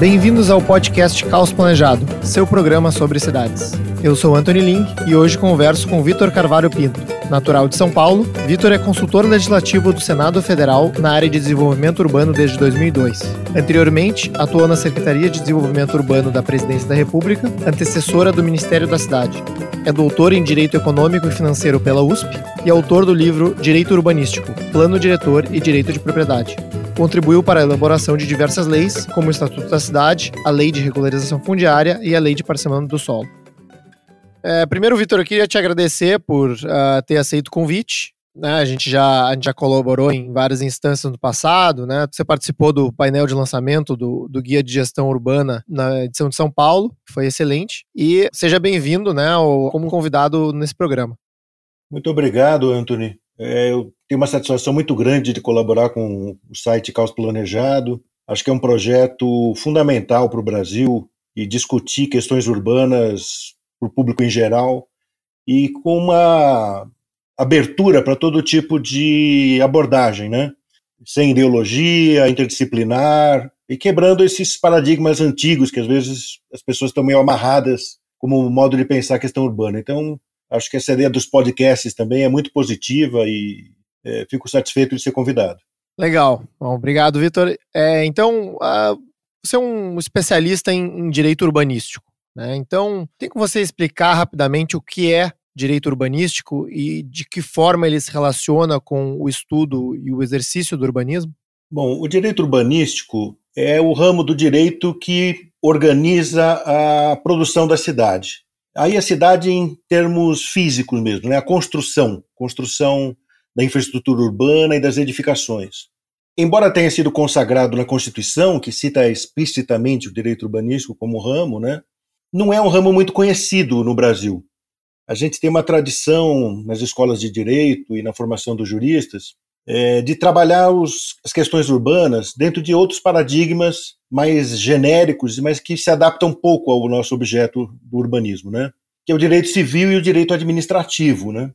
Bem-vindos ao podcast Caos Planejado, seu programa sobre cidades. Eu sou Anthony Link e hoje converso com Vitor Carvalho Pinto. Natural de São Paulo, Vitor é consultor legislativo do Senado Federal na área de desenvolvimento urbano desde 2002. Anteriormente, atuou na Secretaria de Desenvolvimento Urbano da Presidência da República, antecessora do Ministério da Cidade. É doutor em Direito Econômico e Financeiro pela USP e autor do livro Direito Urbanístico, Plano Diretor e Direito de Propriedade. Contribuiu para a elaboração de diversas leis, como o Estatuto da Cidade, a Lei de Regularização Fundiária e a Lei de Parcelamento do Solo. É, primeiro, Vitor, eu queria te agradecer por uh, ter aceito o convite. Né? A, gente já, a gente já colaborou em várias instâncias no passado. Né? Você participou do painel de lançamento do, do Guia de Gestão Urbana na edição de São Paulo, que foi excelente. E seja bem-vindo né, como convidado nesse programa. Muito obrigado, Anthony. É, eu tenho uma satisfação muito grande de colaborar com o site Caos Planejado. Acho que é um projeto fundamental para o Brasil e discutir questões urbanas para o público em geral e com uma abertura para todo tipo de abordagem, né? Sem ideologia, interdisciplinar e quebrando esses paradigmas antigos que às vezes as pessoas estão meio amarradas como modo de pensar a questão urbana. Então, acho que essa ideia dos podcasts também é muito positiva e é, fico satisfeito de ser convidado. Legal. Bom, obrigado, Vitor. É, então, uh, você é um especialista em, em direito urbanístico. Né? Então, tem como você explicar rapidamente o que é direito urbanístico e de que forma ele se relaciona com o estudo e o exercício do urbanismo? Bom, o direito urbanístico é o ramo do direito que organiza a produção da cidade. Aí a cidade em termos físicos mesmo, né? a construção, construção da infraestrutura urbana e das edificações. Embora tenha sido consagrado na Constituição, que cita explicitamente o direito urbanístico como ramo, né? Não é um ramo muito conhecido no Brasil. A gente tem uma tradição nas escolas de direito e na formação dos juristas é, de trabalhar os, as questões urbanas dentro de outros paradigmas mais genéricos, mas que se adaptam pouco ao nosso objeto do urbanismo, né? que é o direito civil e o direito administrativo. Né?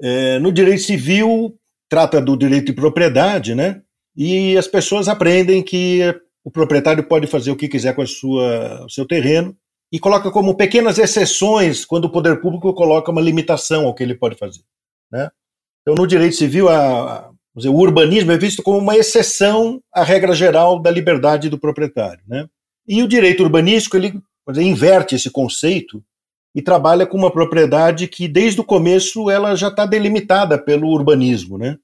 É, no direito civil, trata do direito de propriedade, né? e as pessoas aprendem que o proprietário pode fazer o que quiser com a sua, o seu terreno, e coloca como pequenas exceções quando o poder público coloca uma limitação ao que ele pode fazer. Né? Então, no direito civil, a, a, dizer, o urbanismo é visto como uma exceção à regra geral da liberdade do proprietário. Né? E o direito urbanístico ele dizer, inverte esse conceito e trabalha com uma propriedade que, desde o começo, ela já está delimitada pelo urbanismo. Né?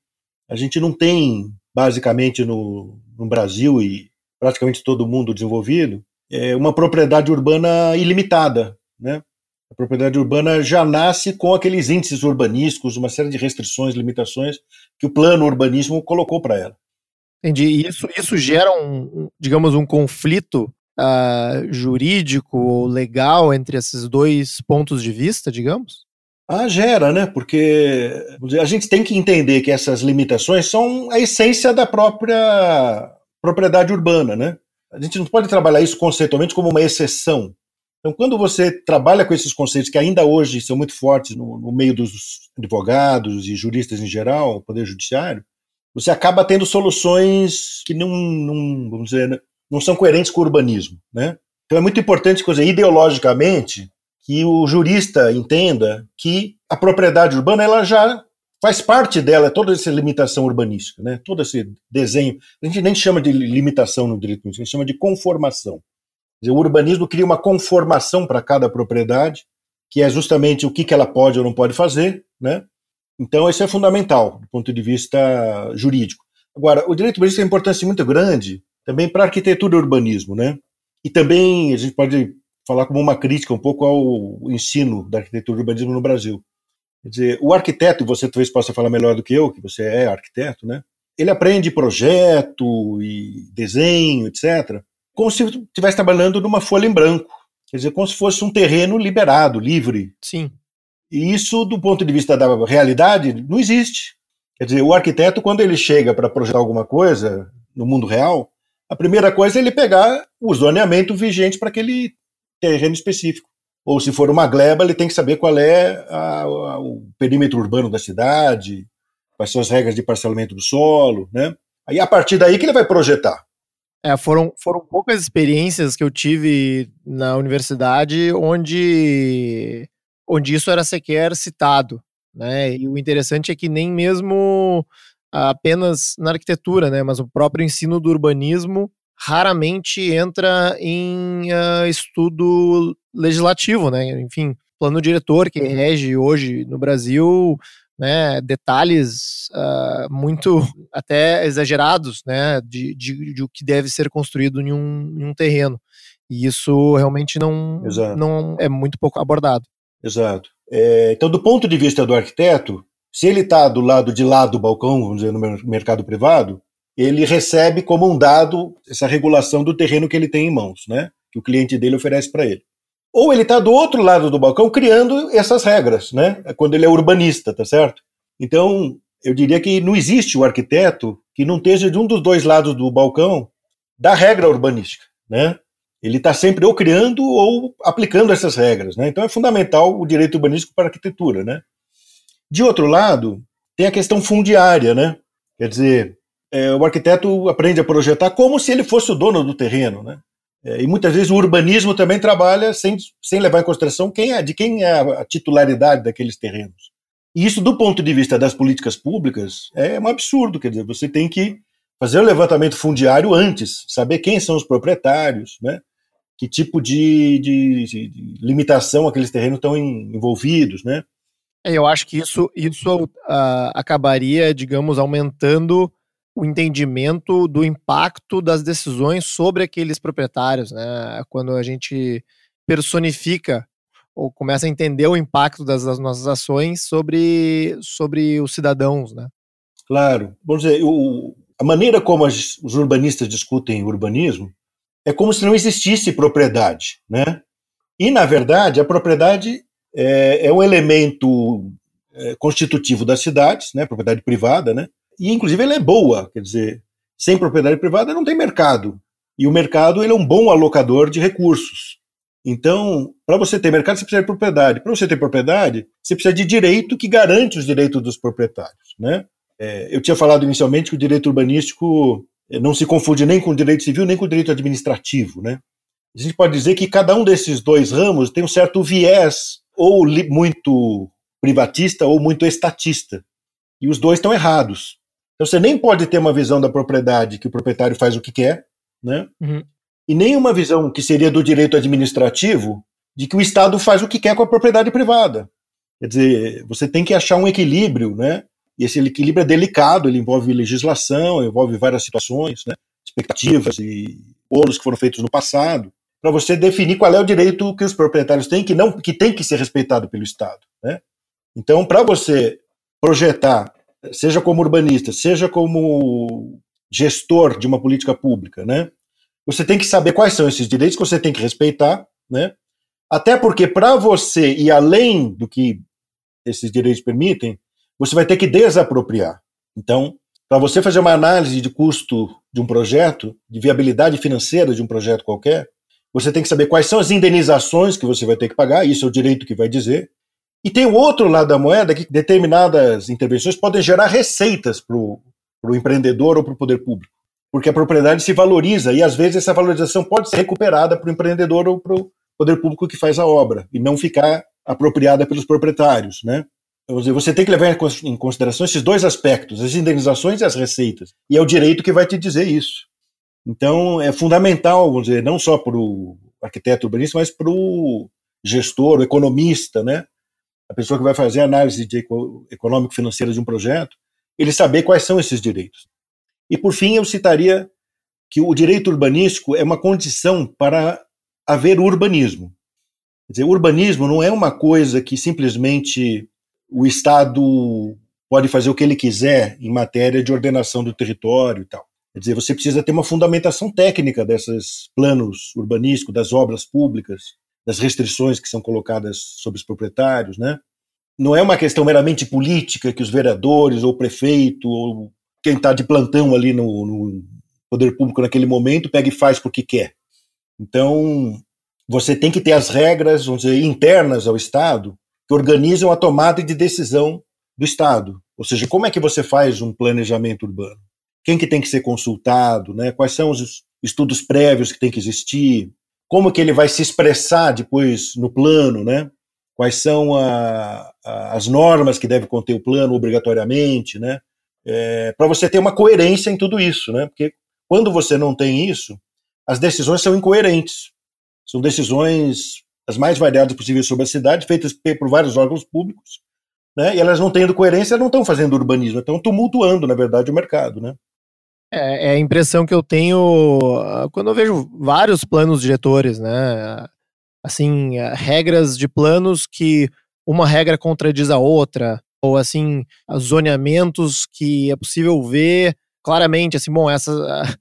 A gente não tem, basicamente, no, no Brasil e praticamente todo mundo desenvolvido, é, uma propriedade urbana ilimitada, né? A propriedade urbana já nasce com aqueles índices urbanísticos, uma série de restrições, limitações que o plano urbanismo colocou para ela. Entendi. E isso, isso gera um, digamos, um conflito uh, jurídico ou legal entre esses dois pontos de vista, digamos? Ah, gera, né? Porque a gente tem que entender que essas limitações são a essência da própria propriedade urbana, né? A gente não pode trabalhar isso conceitualmente como uma exceção. Então, quando você trabalha com esses conceitos que ainda hoje são muito fortes no, no meio dos advogados e juristas em geral, o poder judiciário, você acaba tendo soluções que não, não, vamos dizer, não são coerentes com o urbanismo, né? Então é muito importante, coisa, ideologicamente, que o jurista entenda que a propriedade urbana ela já faz parte dela toda essa limitação urbanística, né? todo esse desenho. A gente nem chama de limitação no direito, a gente chama de conformação. Dizer, o urbanismo cria uma conformação para cada propriedade, que é justamente o que, que ela pode ou não pode fazer. Né? Então, isso é fundamental do ponto de vista jurídico. Agora, o direito urbanístico tem importância muito grande também para a arquitetura e urbanismo. Né? E também a gente pode falar como uma crítica um pouco ao ensino da arquitetura e urbanismo no Brasil Quer dizer, o arquiteto, você talvez possa falar melhor do que eu, que você é arquiteto, né? Ele aprende projeto e desenho, etc., como se estivesse trabalhando numa folha em branco. Quer dizer, como se fosse um terreno liberado, livre. Sim. E isso, do ponto de vista da realidade, não existe. Quer dizer, o arquiteto, quando ele chega para projetar alguma coisa no mundo real, a primeira coisa é ele pegar o zoneamento vigente para aquele terreno específico ou se for uma gleba, ele tem que saber qual é a, a, o perímetro urbano da cidade, quais são as regras de parcelamento do solo, né? Aí a partir daí que ele vai projetar. É, foram, foram poucas experiências que eu tive na universidade onde, onde isso era sequer citado. Né? E o interessante é que nem mesmo apenas na arquitetura, né? mas o próprio ensino do urbanismo raramente entra em uh, estudo legislativo, né? Enfim, plano diretor que rege hoje no Brasil, né? Detalhes uh, muito até exagerados, né? De, de, de, o que deve ser construído em um, em um terreno. E isso realmente não, não é muito pouco abordado. Exato. É, então, do ponto de vista do arquiteto, se ele está do lado de lá do balcão, vamos dizer, no mercado privado, ele recebe como um dado essa regulação do terreno que ele tem em mãos, né? Que o cliente dele oferece para ele. Ou ele está do outro lado do balcão criando essas regras, né? Quando ele é urbanista, tá certo? Então, eu diria que não existe o arquiteto que não esteja de um dos dois lados do balcão da regra urbanística, né? Ele está sempre ou criando ou aplicando essas regras, né? Então é fundamental o direito urbanístico para a arquitetura, né? De outro lado, tem a questão fundiária, né? Quer dizer, é, o arquiteto aprende a projetar como se ele fosse o dono do terreno, né? É, e muitas vezes o urbanismo também trabalha sem, sem levar em consideração quem é, de quem é a titularidade daqueles terrenos. E isso, do ponto de vista das políticas públicas, é um absurdo. Quer dizer, você tem que fazer o levantamento fundiário antes, saber quem são os proprietários, né? que tipo de, de, de limitação aqueles terrenos estão envolvidos, né? É, eu acho que isso, isso uh, acabaria, digamos, aumentando o entendimento do impacto das decisões sobre aqueles proprietários, né? Quando a gente personifica ou começa a entender o impacto das, das nossas ações sobre, sobre os cidadãos, né? Claro. Vamos dizer, o, a maneira como as, os urbanistas discutem urbanismo é como se não existisse propriedade, né? E, na verdade, a propriedade é, é um elemento é, constitutivo das cidades, né? Propriedade privada, né? E inclusive ela é boa, quer dizer, sem propriedade privada não tem mercado. E o mercado ele é um bom alocador de recursos. Então, para você ter mercado, você precisa de propriedade. Para você ter propriedade, você precisa de direito que garante os direitos dos proprietários. Né? É, eu tinha falado inicialmente que o direito urbanístico é, não se confunde nem com o direito civil, nem com o direito administrativo. Né? A gente pode dizer que cada um desses dois ramos tem um certo viés, ou muito privatista ou muito estatista. E os dois estão errados. Então você nem pode ter uma visão da propriedade que o proprietário faz o que quer, né? Uhum. E nem uma visão que seria do direito administrativo de que o Estado faz o que quer com a propriedade privada. Quer dizer, você tem que achar um equilíbrio, né? E esse equilíbrio é delicado, ele envolve legislação, envolve várias situações, né? expectativas e bolos que foram feitos no passado, para você definir qual é o direito que os proprietários têm que não que tem que ser respeitado pelo Estado, né? Então, para você projetar seja como urbanista, seja como gestor de uma política pública, né? Você tem que saber quais são esses direitos que você tem que respeitar, né? Até porque para você ir além do que esses direitos permitem, você vai ter que desapropriar. Então, para você fazer uma análise de custo de um projeto, de viabilidade financeira de um projeto qualquer, você tem que saber quais são as indenizações que você vai ter que pagar, isso é o direito que vai dizer, e tem o outro lado da moeda que determinadas intervenções podem gerar receitas para o empreendedor ou para o poder público, porque a propriedade se valoriza e às vezes essa valorização pode ser recuperada para o empreendedor ou para o poder público que faz a obra e não ficar apropriada pelos proprietários, né? Então, você tem que levar em consideração esses dois aspectos, as indenizações e as receitas. E é o direito que vai te dizer isso. Então, é fundamental, vamos dizer, não só para o arquiteto urbanista, mas para o gestor, o economista, né? A pessoa que vai fazer a análise econômico-financeira de um projeto, ele saber quais são esses direitos. E, por fim, eu citaria que o direito urbanístico é uma condição para haver urbanismo. Quer dizer, urbanismo não é uma coisa que simplesmente o Estado pode fazer o que ele quiser em matéria de ordenação do território e tal. Quer dizer, você precisa ter uma fundamentação técnica desses planos urbanísticos, das obras públicas, das restrições que são colocadas sobre os proprietários, né? Não é uma questão meramente política que os vereadores ou o prefeito ou quem está de plantão ali no, no poder público naquele momento pega e faz porque quer. Então, você tem que ter as regras, vamos dizer, internas ao Estado que organizam a tomada de decisão do Estado. Ou seja, como é que você faz um planejamento urbano? Quem que tem que ser consultado, né? Quais são os, estudos prévios que tem que existir, como que ele vai se expressar depois no plano, né? Quais são a, a, as normas que deve conter o plano obrigatoriamente, né? É, para você ter uma coerência em tudo isso, né? Porque quando você não tem isso, as decisões são incoerentes. São decisões as mais variadas possíveis sobre a cidade, feitas por vários órgãos públicos, né? E elas não tendo coerência, não estão fazendo urbanismo, estão tumultuando, na verdade, o mercado, né? É, é, a impressão que eu tenho ah, quando eu vejo vários planos diretores, né? Assim, ah, regras de planos que uma regra contradiz a outra, ou assim, zoneamentos que é possível ver claramente, assim, bom, essa ah,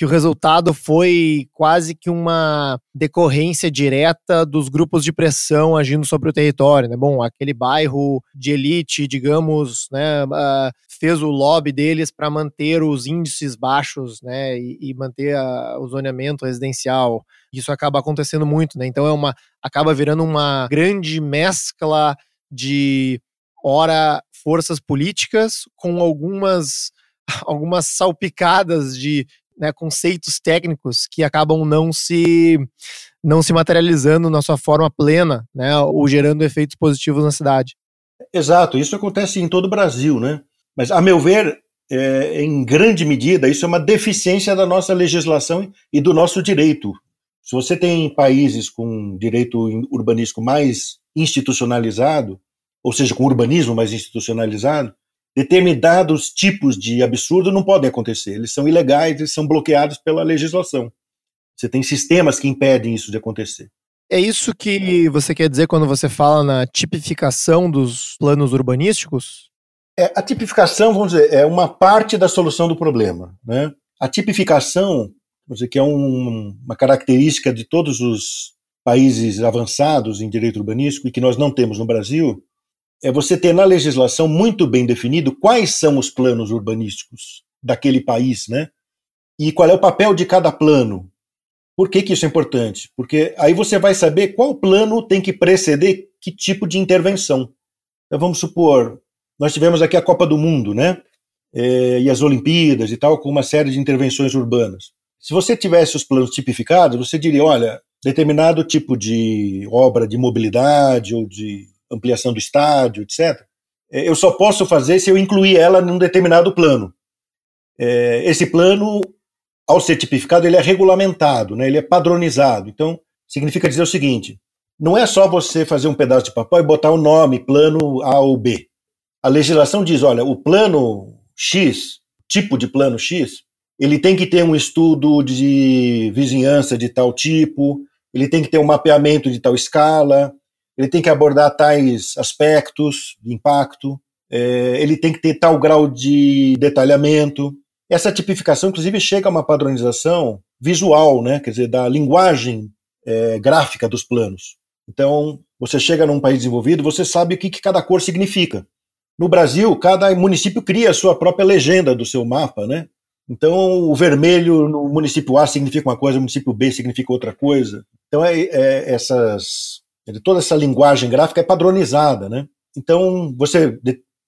que o resultado foi quase que uma decorrência direta dos grupos de pressão agindo sobre o território, né? Bom, aquele bairro de elite, digamos, né, uh, fez o lobby deles para manter os índices baixos, né, e, e manter a, o zoneamento residencial. Isso acaba acontecendo muito, né? Então é uma acaba virando uma grande mescla de ora forças políticas com algumas algumas salpicadas de né, conceitos técnicos que acabam não se não se materializando na sua forma plena, né, ou gerando efeitos positivos na cidade. Exato, isso acontece em todo o Brasil, né? Mas a meu ver, é, em grande medida, isso é uma deficiência da nossa legislação e do nosso direito. Se você tem países com direito urbanístico mais institucionalizado, ou seja, com urbanismo mais institucionalizado, determinados tipos de absurdo não podem acontecer. Eles são ilegais, eles são bloqueados pela legislação. Você tem sistemas que impedem isso de acontecer. É isso que você quer dizer quando você fala na tipificação dos planos urbanísticos? É, a tipificação, vamos dizer, é uma parte da solução do problema. Né? A tipificação, vamos dizer, que é um, uma característica de todos os países avançados em direito urbanístico e que nós não temos no Brasil, é você ter na legislação muito bem definido quais são os planos urbanísticos daquele país, né? E qual é o papel de cada plano. Por que, que isso é importante? Porque aí você vai saber qual plano tem que preceder que tipo de intervenção. Então vamos supor, nós tivemos aqui a Copa do Mundo, né? É, e as Olimpíadas e tal, com uma série de intervenções urbanas. Se você tivesse os planos tipificados, você diria, olha, determinado tipo de obra de mobilidade ou de ampliação do estádio, etc., é, eu só posso fazer se eu incluir ela num determinado plano. É, esse plano, ao ser tipificado, ele é regulamentado, né, ele é padronizado. Então, significa dizer o seguinte: não é só você fazer um pedaço de papel e botar o nome plano A ou B. A legislação diz: olha, o plano X, tipo de plano X, ele tem que ter um estudo de vizinhança de tal tipo, ele tem que ter um mapeamento de tal escala, ele tem que abordar tais aspectos de impacto, é, ele tem que ter tal grau de detalhamento. Essa tipificação, inclusive, chega a uma padronização visual, né, quer dizer, da linguagem é, gráfica dos planos. Então, você chega num país desenvolvido, você sabe o que, que cada cor significa. No Brasil, cada município cria a sua própria legenda do seu mapa, né? Então, o vermelho no município A significa uma coisa, no município B significa outra coisa. Então, é, é essas toda essa linguagem gráfica é padronizada, né? Então, você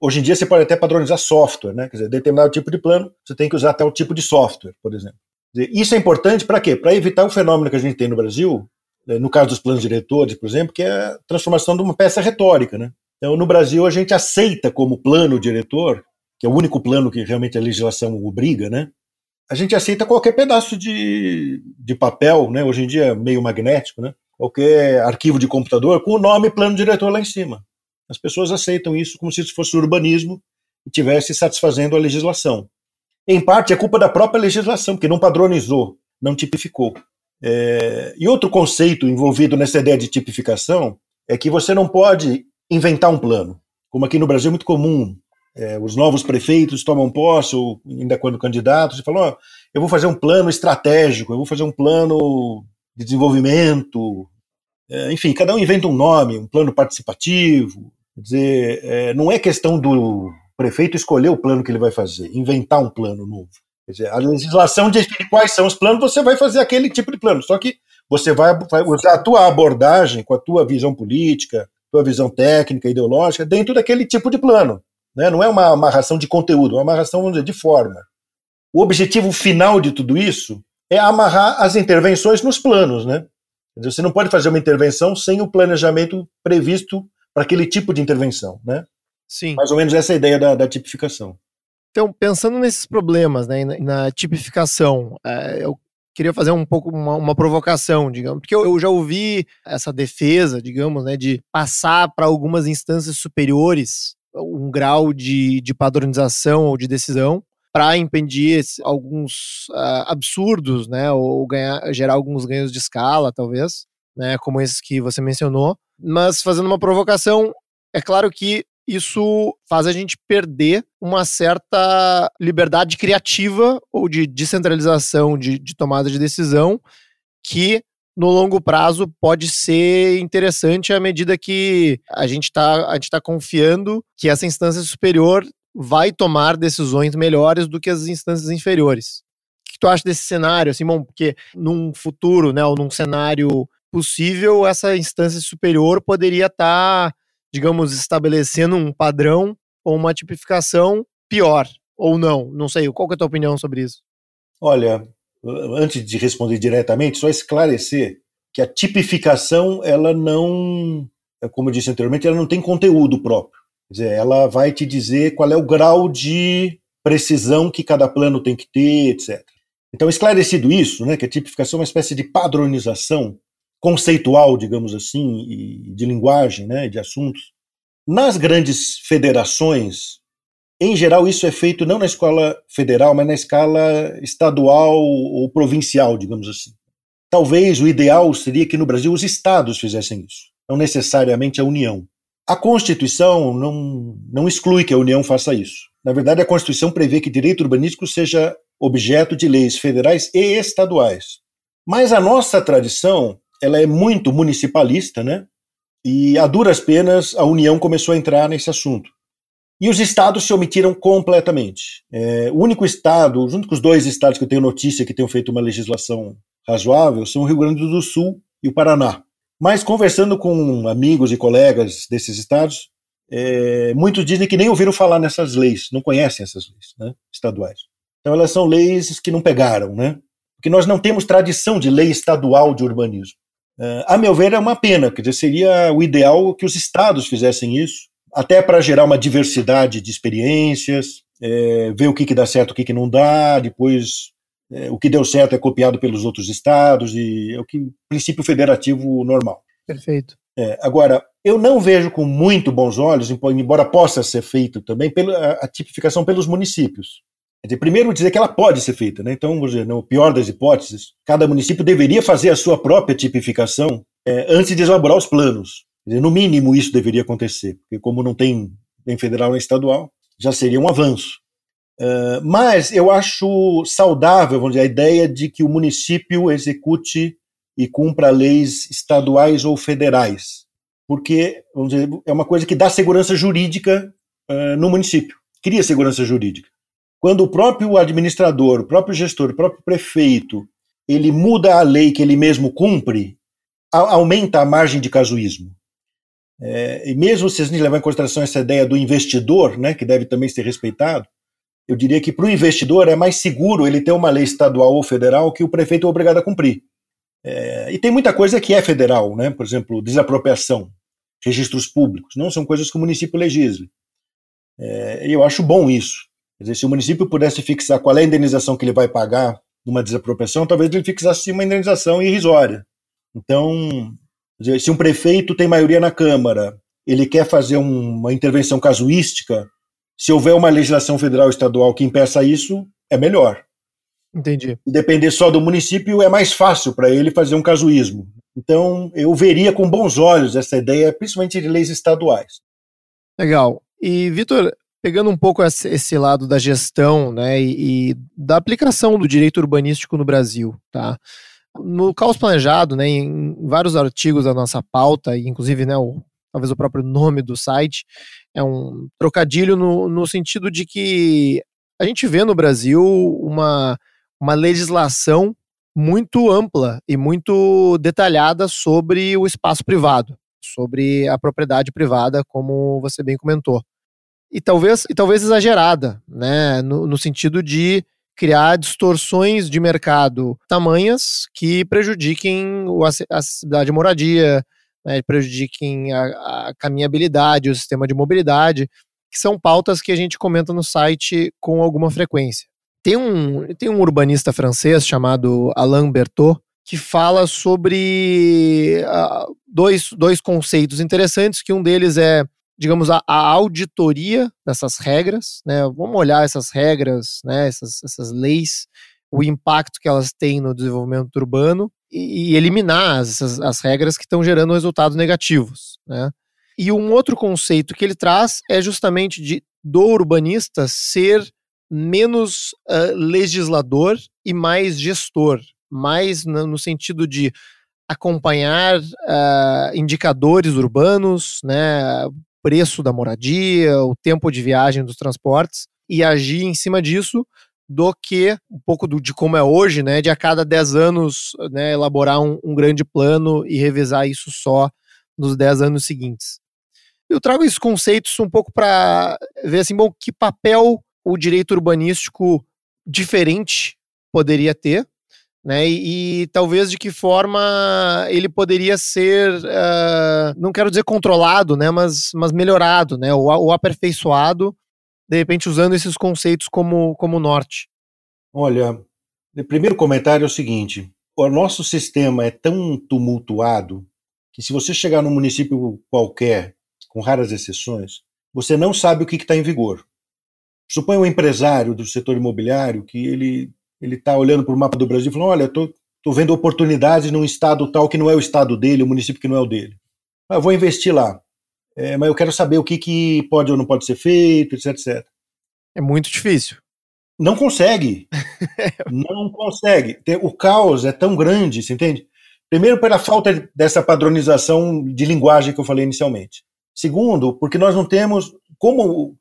hoje em dia você pode até padronizar software, né? Quer dizer, determinado tipo de plano, você tem que usar tal tipo de software, por exemplo. Isso é importante para quê? Para evitar o fenômeno que a gente tem no Brasil, né, no caso dos planos diretores, por exemplo, que é a transformação de uma peça retórica, né? Então, no Brasil, a gente aceita como plano diretor, que é o único plano que realmente a legislação obriga, né? A gente aceita qualquer pedaço de, de papel, né? Hoje em dia é meio magnético, né? Qualquer arquivo de computador com o nome plano diretor lá em cima. As pessoas aceitam isso como se isso fosse urbanismo e tivesse satisfazendo a legislação. Em parte é culpa da própria legislação, que não padronizou, não tipificou. É... E outro conceito envolvido nessa ideia de tipificação é que você não pode inventar um plano, como aqui no Brasil é muito comum. É, os novos prefeitos tomam posse, ou ainda quando candidatos, e falam: oh, eu vou fazer um plano estratégico, eu vou fazer um plano de desenvolvimento, é, enfim, cada um inventa um nome, um plano participativo. Quer dizer, é, não é questão do prefeito escolher o plano que ele vai fazer, inventar um plano novo. Quer dizer, a legislação diz quais são os planos, você vai fazer aquele tipo de plano. Só que você vai, vai usar a tua abordagem, com a tua visão política, tua visão técnica, ideológica, dentro daquele tipo de plano. Né? Não é uma amarração de conteúdo, é uma amarração, vamos dizer, de forma. O objetivo final de tudo isso é amarrar as intervenções nos planos, né? Você não pode fazer uma intervenção sem o planejamento previsto para aquele tipo de intervenção, né? Sim. Mais ou menos essa é a ideia da, da tipificação. Então, pensando nesses problemas, né, na, na tipificação, é, eu queria fazer um pouco uma, uma provocação, digamos, porque eu, eu, já ouvi essa defesa, digamos, né, de passar para algumas instâncias superiores um grau de, de padronização ou de decisão para impedir alguns uh, absurdos, né, ou ganhar, gerar alguns ganhos de escala, talvez, né, como esses que você mencionou. Mas fazendo uma provocação, é claro que isso faz a gente perder uma certa liberdade criativa ou de descentralização de, de tomada de decisão que no longo prazo pode ser interessante à medida que a gente está tá confiando que essa instância superior vai tomar decisões melhores do que as instâncias inferiores. O que tu acha desse cenário? Assim, bom, porque num futuro, né, ou num cenário possível, essa instância superior poderia estar tá digamos, estabelecendo um padrão ou uma tipificação pior, ou não? Não sei, qual é a tua opinião sobre isso? Olha, antes de responder diretamente, só esclarecer que a tipificação, ela não, como eu disse anteriormente, ela não tem conteúdo próprio. Quer dizer, ela vai te dizer qual é o grau de precisão que cada plano tem que ter, etc. Então, esclarecido isso, né, que a tipificação é uma espécie de padronização conceitual, digamos assim, e de linguagem, né, de assuntos. Nas grandes federações, em geral, isso é feito não na escola federal, mas na escala estadual ou provincial, digamos assim. Talvez o ideal seria que no Brasil os estados fizessem isso, não necessariamente a União. A Constituição não, não exclui que a União faça isso. Na verdade, a Constituição prevê que direito urbanístico seja objeto de leis federais e estaduais. Mas a nossa tradição ela é muito municipalista, né? E a duras penas a União começou a entrar nesse assunto. E os estados se omitiram completamente. É, o único estado, os únicos dois estados que eu tenho notícia que tenham feito uma legislação razoável são o Rio Grande do Sul e o Paraná. Mas conversando com amigos e colegas desses estados, é, muitos dizem que nem ouviram falar nessas leis, não conhecem essas leis né, estaduais. Então elas são leis que não pegaram, né? Porque nós não temos tradição de lei estadual de urbanismo. Uh, a meu ver, é uma pena, quer dizer, seria o ideal que os estados fizessem isso, até para gerar uma diversidade de experiências, é, ver o que, que dá certo, o que, que não dá, depois é, o que deu certo é copiado pelos outros estados, e é o que princípio federativo normal. Perfeito. É, agora, eu não vejo com muito bons olhos, embora possa ser feito também, pela, a tipificação pelos municípios. Dizer, primeiro dizer que ela pode ser feita, né? Então, dizer, no pior das hipóteses, cada município deveria fazer a sua própria tipificação é, antes de elaborar os planos. Dizer, no mínimo isso deveria acontecer, porque como não tem nem federal nem estadual, já seria um avanço. Uh, mas eu acho saudável, vamos dizer, a ideia de que o município execute e cumpra leis estaduais ou federais, porque vamos dizer, é uma coisa que dá segurança jurídica uh, no município, cria segurança jurídica. Quando o próprio administrador, o próprio gestor, o próprio prefeito, ele muda a lei que ele mesmo cumpre, aumenta a margem de casuísmo. É, e mesmo se a gente levar em consideração essa ideia do investidor, né, que deve também ser respeitado, eu diria que para o investidor é mais seguro ele ter uma lei estadual ou federal que o prefeito é obrigado a cumprir. É, e tem muita coisa que é federal, né? por exemplo, desapropriação, registros públicos, não são coisas que o município legisle. É, eu acho bom isso. Quer dizer, se o município pudesse fixar qual é a indenização que ele vai pagar numa desapropriação, talvez ele fixasse uma indenização irrisória. Então, dizer, se um prefeito tem maioria na Câmara, ele quer fazer um, uma intervenção casuística, se houver uma legislação federal ou estadual que impeça isso, é melhor. Entendi. Depender só do município é mais fácil para ele fazer um casuísmo. Então, eu veria com bons olhos essa ideia, principalmente de leis estaduais. Legal. E, Vitor, pegando um pouco esse lado da gestão né, e, e, da aplicação do direito urbanístico no Brasil, tá? No Caos Planejado, né, em vários artigos da nossa pauta, inclusive né, o, talvez o próprio nome do site, é um trocadilho no, no sentido de que a gente vê no Brasil uma, uma legislação muito ampla e muito detalhada sobre o espaço privado, sobre a propriedade privada, como você bem comentou e talvez, e talvez exagerada, né? No, no sentido de criar distorções de mercado tamanhas que prejudiquem a acessibilidade à moradia, né, prejudiquem a, a caminhabilidade, o sistema de mobilidade, que são pautas que a gente comenta no site com alguma frequência. Tem um, tem um urbanista francês chamado Alain Berthaud que fala sobre uh, dois, dois conceitos interessantes, que um deles é, digamos, a, a, auditoria dessas regras, né? Vamos olhar essas regras, né? essas, essas leis, o impacto que elas têm no desenvolvimento urbano e, eliminar as, as regras que estão gerando resultados negativos, né? E um outro conceito que ele traz é justamente de do urbanista ser menos uh, legislador e mais gestor, mais no, no sentido de acompanhar uh, indicadores urbanos, né, preço da moradia, o tempo de viagem dos transportes e agir em cima disso do que um pouco do, de como é hoje, né, de a cada 10 anos né, elaborar um, um grande plano e revisar isso só nos 10 anos seguintes. Eu trago esses conceitos um pouco para ver assim, bom, que papel o direito urbanístico diferente poderia ter, né? E, e, talvez de que forma ele poderia ser, uh, não quero dizer controlado, né? Mas, mas melhorado, né? Ou, ou aperfeiçoado, de repente usando esses conceitos como, como norte. Olha, o primeiro comentário é o seguinte: o nosso sistema é tão tumultuado que se você chegar num município qualquer, com raras exceções, você não sabe o que está em vigor. Suponha um empresário do setor imobiliário que ele ele está olhando para o mapa do Brasil e falando, olha, estou vendo oportunidades num estado tal que não é o estado dele, o município que não é o dele. Ah, eu vou investir lá, é, mas eu quero saber o que, que pode ou não pode ser feito, etc, etc. É muito difícil. Não consegue. não consegue. O caos é tão grande, você entende? Primeiro, pela falta dessa padronização de linguagem que eu falei inicialmente. Segundo, porque nós não temos como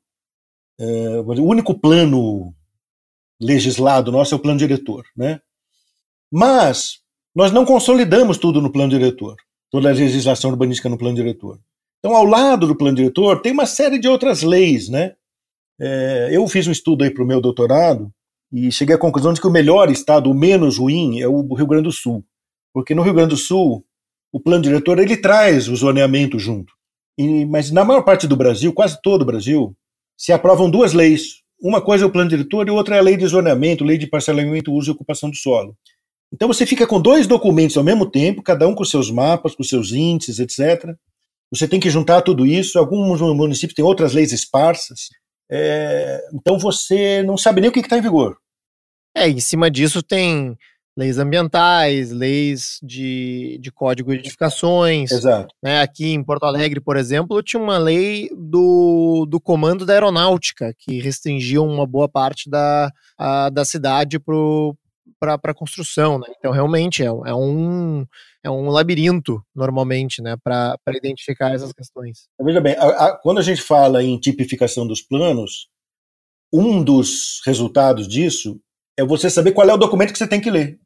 é, o único plano legislado nosso é o plano diretor, né? Mas nós não consolidamos tudo no plano diretor, toda a legislação urbanística no plano diretor. Então, ao lado do plano diretor, tem uma série de outras leis, né? É, eu fiz um estudo aí para o meu doutorado e cheguei à conclusão de que o melhor estado, o menos ruim, é o Rio Grande do Sul. Porque no Rio Grande do Sul, o plano diretor ele traz o zoneamento junto. E, mas na maior parte do Brasil, quase todo o Brasil, se aprovam duas leis. Uma coisa é o plano diretor e outra é a lei de zoneamento, lei de parcelamento, uso e ocupação do solo. Então você fica com dois documentos ao mesmo tempo, cada um com seus mapas, com seus índices, etc. Você tem que juntar tudo isso. Alguns municípios têm outras leis esparsas. É, então você não sabe nem o que está em vigor. É, em cima disso tem leis ambientais, leis de, de código de edificações. Exato. Né? Aqui em Porto Alegre, por exemplo, tinha uma lei do, do comando da aeronáutica que restringia uma boa parte da, a, da cidade para a construção. Né? Então, realmente, é, é, um, é um labirinto, normalmente, né, para identificar essas questões. Veja bem, a, a, quando a gente fala em tipificação dos planos, um dos resultados disso é você saber qual é o documento que você tem que ler.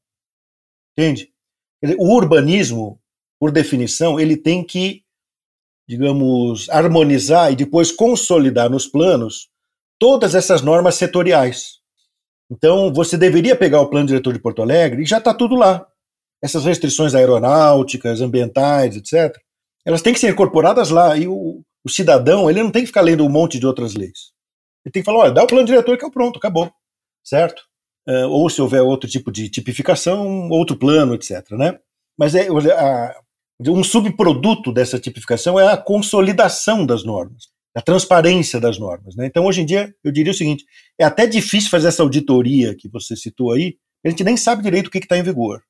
Entende? O urbanismo, por definição, ele tem que, digamos, harmonizar e depois consolidar nos planos todas essas normas setoriais. Então, você deveria pegar o plano diretor de Porto Alegre e já está tudo lá. Essas restrições aeronáuticas, ambientais, etc., elas têm que ser incorporadas lá. E o, o cidadão, ele não tem que ficar lendo um monte de outras leis. Ele tem que falar, olha, dá o plano diretor que é pronto, acabou. Certo? uh, ou se houver outro tipo de tipificação, outro plano, etc. Né? Mas é, a, um subproduto dessa tipificação é a consolidação das normas, a transparência das normas. Né? Então, hoje em dia, eu diria o seguinte: é até difícil fazer essa auditoria que você citou aí, a gente nem sabe direito o que está em vigor.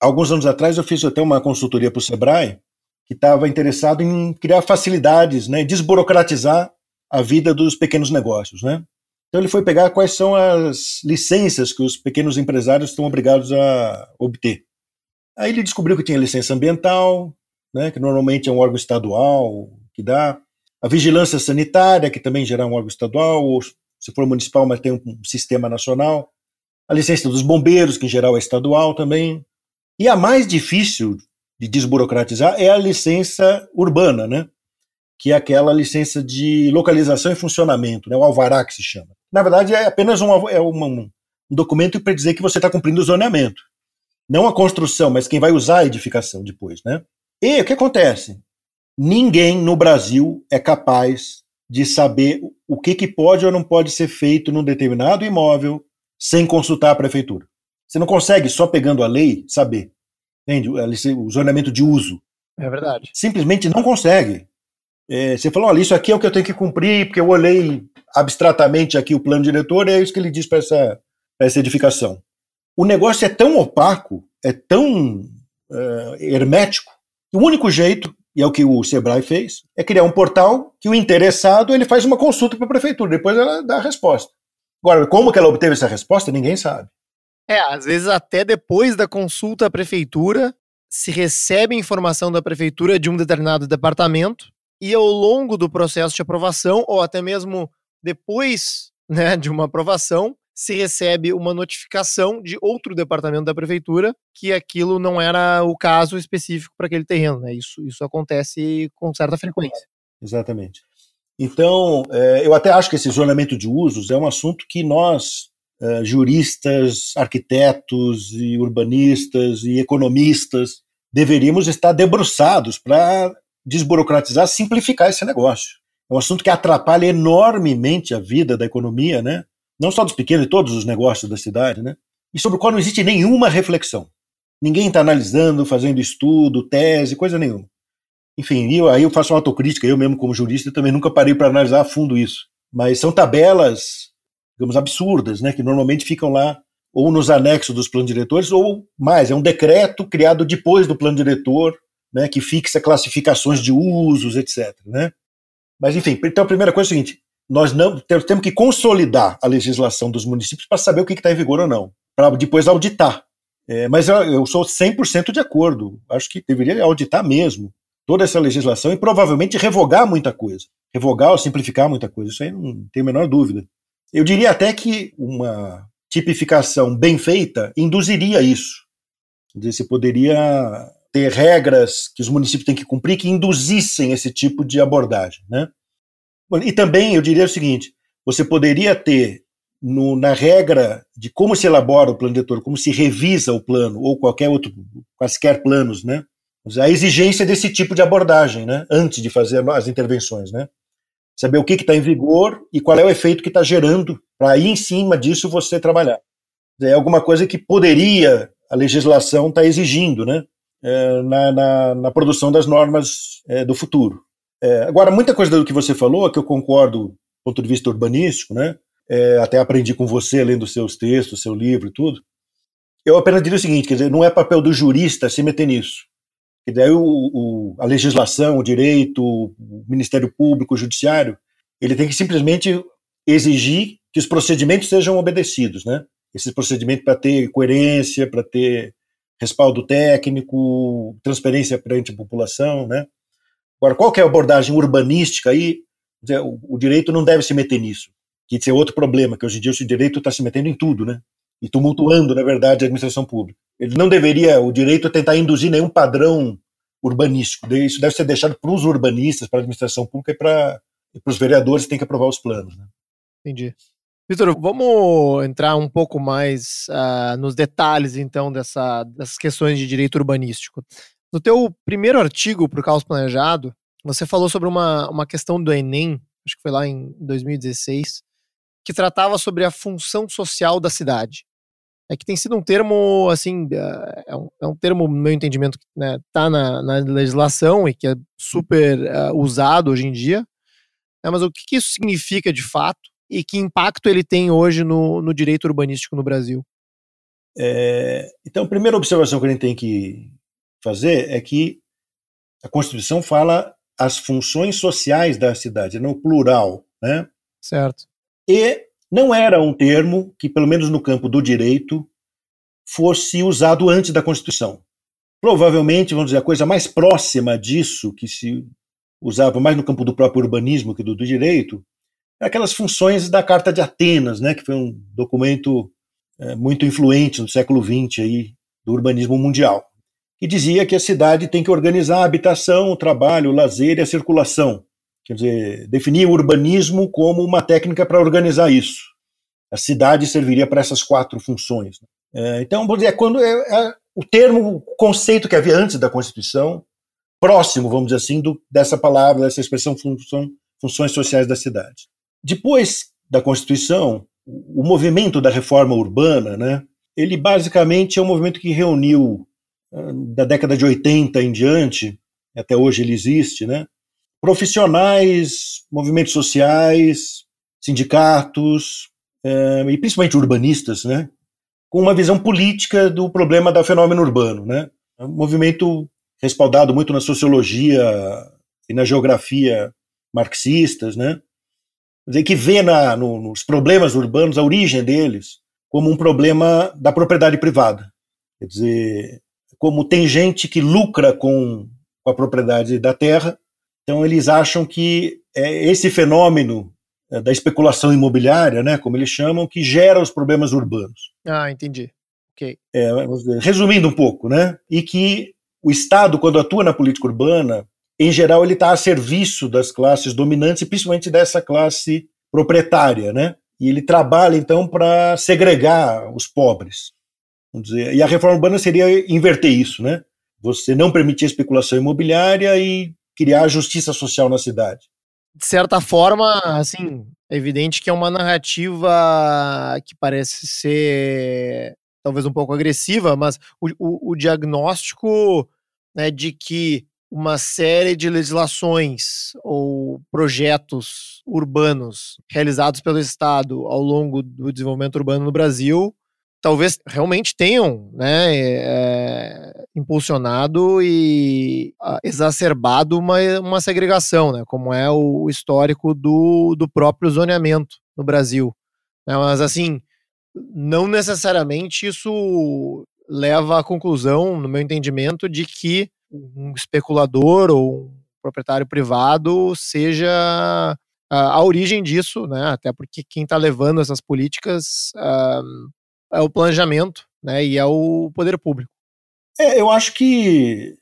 Alguns anos atrás, eu fiz até uma consultoria para o Sebrae, que estava interessado em criar facilidades, né, desburocratizar a vida dos pequenos negócios. Né? Então ele foi pegar quais são as licenças que os pequenos empresários estão obrigados a obter. Aí ele descobriu que tinha licença ambiental, né, que normalmente é um órgão estadual que dá, a vigilância sanitária, que também gera um órgão estadual, ou se for municipal, mas tem um sistema nacional, a licença dos bombeiros, que em geral é estadual também. E a mais difícil de desburocratizar é a licença urbana, né? que é aquela licença de localização e funcionamento, né? o alvará que se chama na verdade, é apenas uma, é um documento para dizer que você está cumprindo o zoneamento. Não a construção, mas quem vai usar a edificação depois, né? E o que acontece? Ninguém no Brasil é capaz de saber o que, que pode ou não pode ser feito num determinado imóvel sem consultar a prefeitura. Você não consegue, só pegando a lei, saber. Entende? O zoneamento de uso. É verdade. Simplesmente não consegue. É, você falou, olha, isso aqui é o que eu tenho que cumprir, porque eu olhei abstratamente aqui o plano diretor, é isso que ele diz para essa, essa edificação. O negócio é tão opaco, é tão uh, hermético, que o único jeito, e é o que o Sebrae fez, é criar um portal que o interessado ele faz uma consulta para a prefeitura, depois ela dá a resposta. Agora, como que ela obteve essa resposta, ninguém sabe. É, às vezes até depois da consulta à prefeitura, se recebe informação da prefeitura de um determinado departamento, e ao longo do processo de aprovação, ou até mesmo depois né, de uma aprovação, se recebe uma notificação de outro departamento da prefeitura que aquilo não era o caso específico para aquele terreno. Né? Isso, isso acontece com certa frequência. Exatamente. Então, é, eu até acho que esse zonamento de usos é um assunto que nós, é, juristas, arquitetos e urbanistas e economistas, deveríamos estar debruçados para desburocratizar, simplificar esse negócio. É um assunto que atrapalha enormemente a vida da economia, né? Não só dos pequenos, todos os negócios da cidade, né? E sobre o qual não existe nenhuma reflexão. Ninguém está analisando, fazendo estudo, tese, coisa nenhuma. Enfim, eu, aí eu faço uma autocrítica, eu mesmo como jurista também nunca parei para analisar a fundo isso. Mas são tabelas, digamos, absurdas, né? Que normalmente ficam lá ou nos anexos dos planos diretores, ou mais, é um decreto criado depois do plano diretor, né, que fixa classificações de usos, etc. Né? Mas, enfim, então a primeira coisa é a seguinte: nós não temos que consolidar a legislação dos municípios para saber o que está em vigor ou não, para depois auditar. É, mas eu, eu sou 100% de acordo, acho que deveria auditar mesmo toda essa legislação e provavelmente revogar muita coisa. Revogar ou simplificar muita coisa, isso aí não tem a menor dúvida. Eu diria até que uma tipificação bem feita induziria isso. Você poderia ter regras que os municípios têm que cumprir que induzissem esse tipo de abordagem. Né? E também eu diria o seguinte: você poderia ter no, na regra de como se elabora o plano diretor, como se revisa o plano, ou qualquer outro, quaisquer planos, né? A exigência desse tipo de abordagem, né? Antes de fazer as intervenções, né? Saber o que está em vigor e qual é o efeito que está gerando, para aí em cima disso você trabalhar. É alguma coisa que poderia a legislação estar tá exigindo, né? é, na, na, na, produção das normas é, do futuro. É, agora, muita coisa do que você falou, que eu concordo do ponto de vista urbanístico, né? É, até aprendi com você lendo seus textos, seu livro e tudo. Eu apenas diria o seguinte: quer dizer, não é papel do jurista se meter nisso. E daí o, o, a legislação, o direito, o Ministério Público, o Judiciário, ele tem que simplesmente exigir que os procedimentos sejam obedecidos, né? Esses procedimentos para ter coerência, para ter respaldo técnico, transparência perante a população, né? Agora, qual que é a abordagem urbanística aí? O, direito não deve se meter nisso, que isso é outro problema, que hoje em dia o direito está se metendo em tudo, né? E tumultuando, na verdade, a administração pública. Ele não deveria, o direito, tentar induzir nenhum padrão urbanístico. Isso deve ser deixado para os urbanistas, para a administração pública e para os vereadores que têm que aprovar os planos. Né? Entendi. Vitor, vamos entrar um pouco mais uh, nos detalhes, então, dessa, dessas questões de direito urbanístico. No teu primeiro artigo para o Caos Planejado, você falou sobre uma, uma questão do Enem, acho que foi lá em 2016, que tratava sobre a função social da cidade. É que tem sido um termo, assim, é, é um, é um termo, no meu entendimento, que né, tá na, na, legislação e que é super uh, usado hoje em dia. É, mas o que, que isso significa de fato? e que impacto ele tem hoje no, no direito urbanístico no Brasil? É, então, a primeira observação que a gente tem que fazer é que a Constituição fala as funções sociais da cidade, no plural, né? Certo. E não era um termo que, pelo menos no campo do direito, fosse usado antes da Constituição. Provavelmente, vamos dizer, a coisa mais próxima disso, que se usava mais no campo do próprio urbanismo que do, do direito, aquelas funções da Carta de Atenas, né, que foi um documento é, muito influente no século XX aí, do urbanismo mundial, que dizia que a cidade tem que organizar a habitação, o trabalho, o lazer e a circulação. Quer dizer, definia o urbanismo como uma técnica para organizar isso. A cidade serviria para essas quatro funções. É, então, vamos dizer, é quando é, é, o termo, o conceito que havia antes da Constituição, próximo, vamos dizer assim, do, dessa palavra, dessa expressão função, funções sociais da cidade. Depois da Constituição, o movimento da reforma urbana, né, ele basicamente é um movimento que reuniu, ah, da década de 80 em diante, até hoje ele existe, né, profissionais, movimentos sociais, sindicatos, é, e principalmente urbanistas, né, com uma visão política do problema do fenômeno urbano. Né, é um movimento respaldado muito na sociologia e na geografia marxistas, né, dizer, que vê na, no, nos problemas urbanos a origem deles como um problema da propriedade privada. Quer dizer, como tem gente que lucra com a propriedade da terra, então eles acham que é esse fenômeno é, da especulação imobiliária, né, como eles chamam, que gera os problemas urbanos. Ah, entendi. Ok. É, resumindo um pouco, né, e que o Estado, quando atua na política urbana, em geral, ele está a serviço das classes dominantes e principalmente dessa classe proprietária, né? E ele trabalha, então, para segregar os pobres. Vamos dizer. E a reforma urbana seria inverter isso, né? Você não permitir a especulação imobiliária e criar justiça social na cidade. De certa forma, assim, é evidente que é uma narrativa que parece ser talvez um pouco agressiva, mas o, o, o diagnóstico né, de que uma série de legislações ou projetos urbanos realizados pelo Estado ao longo do desenvolvimento urbano no Brasil talvez realmente tenham né, é, impulsionado e exacerbado uma, uma segregação, né, como é o histórico do, do próprio zoneamento no Brasil. Né, mas, assim, não necessariamente isso leva à conclusão, no meu entendimento, de que um especulador ou um proprietário privado seja a, a origem disso, né? Até porque quem está levando essas políticas uh, é o planejamento, né? E é o poder público. É, eu acho que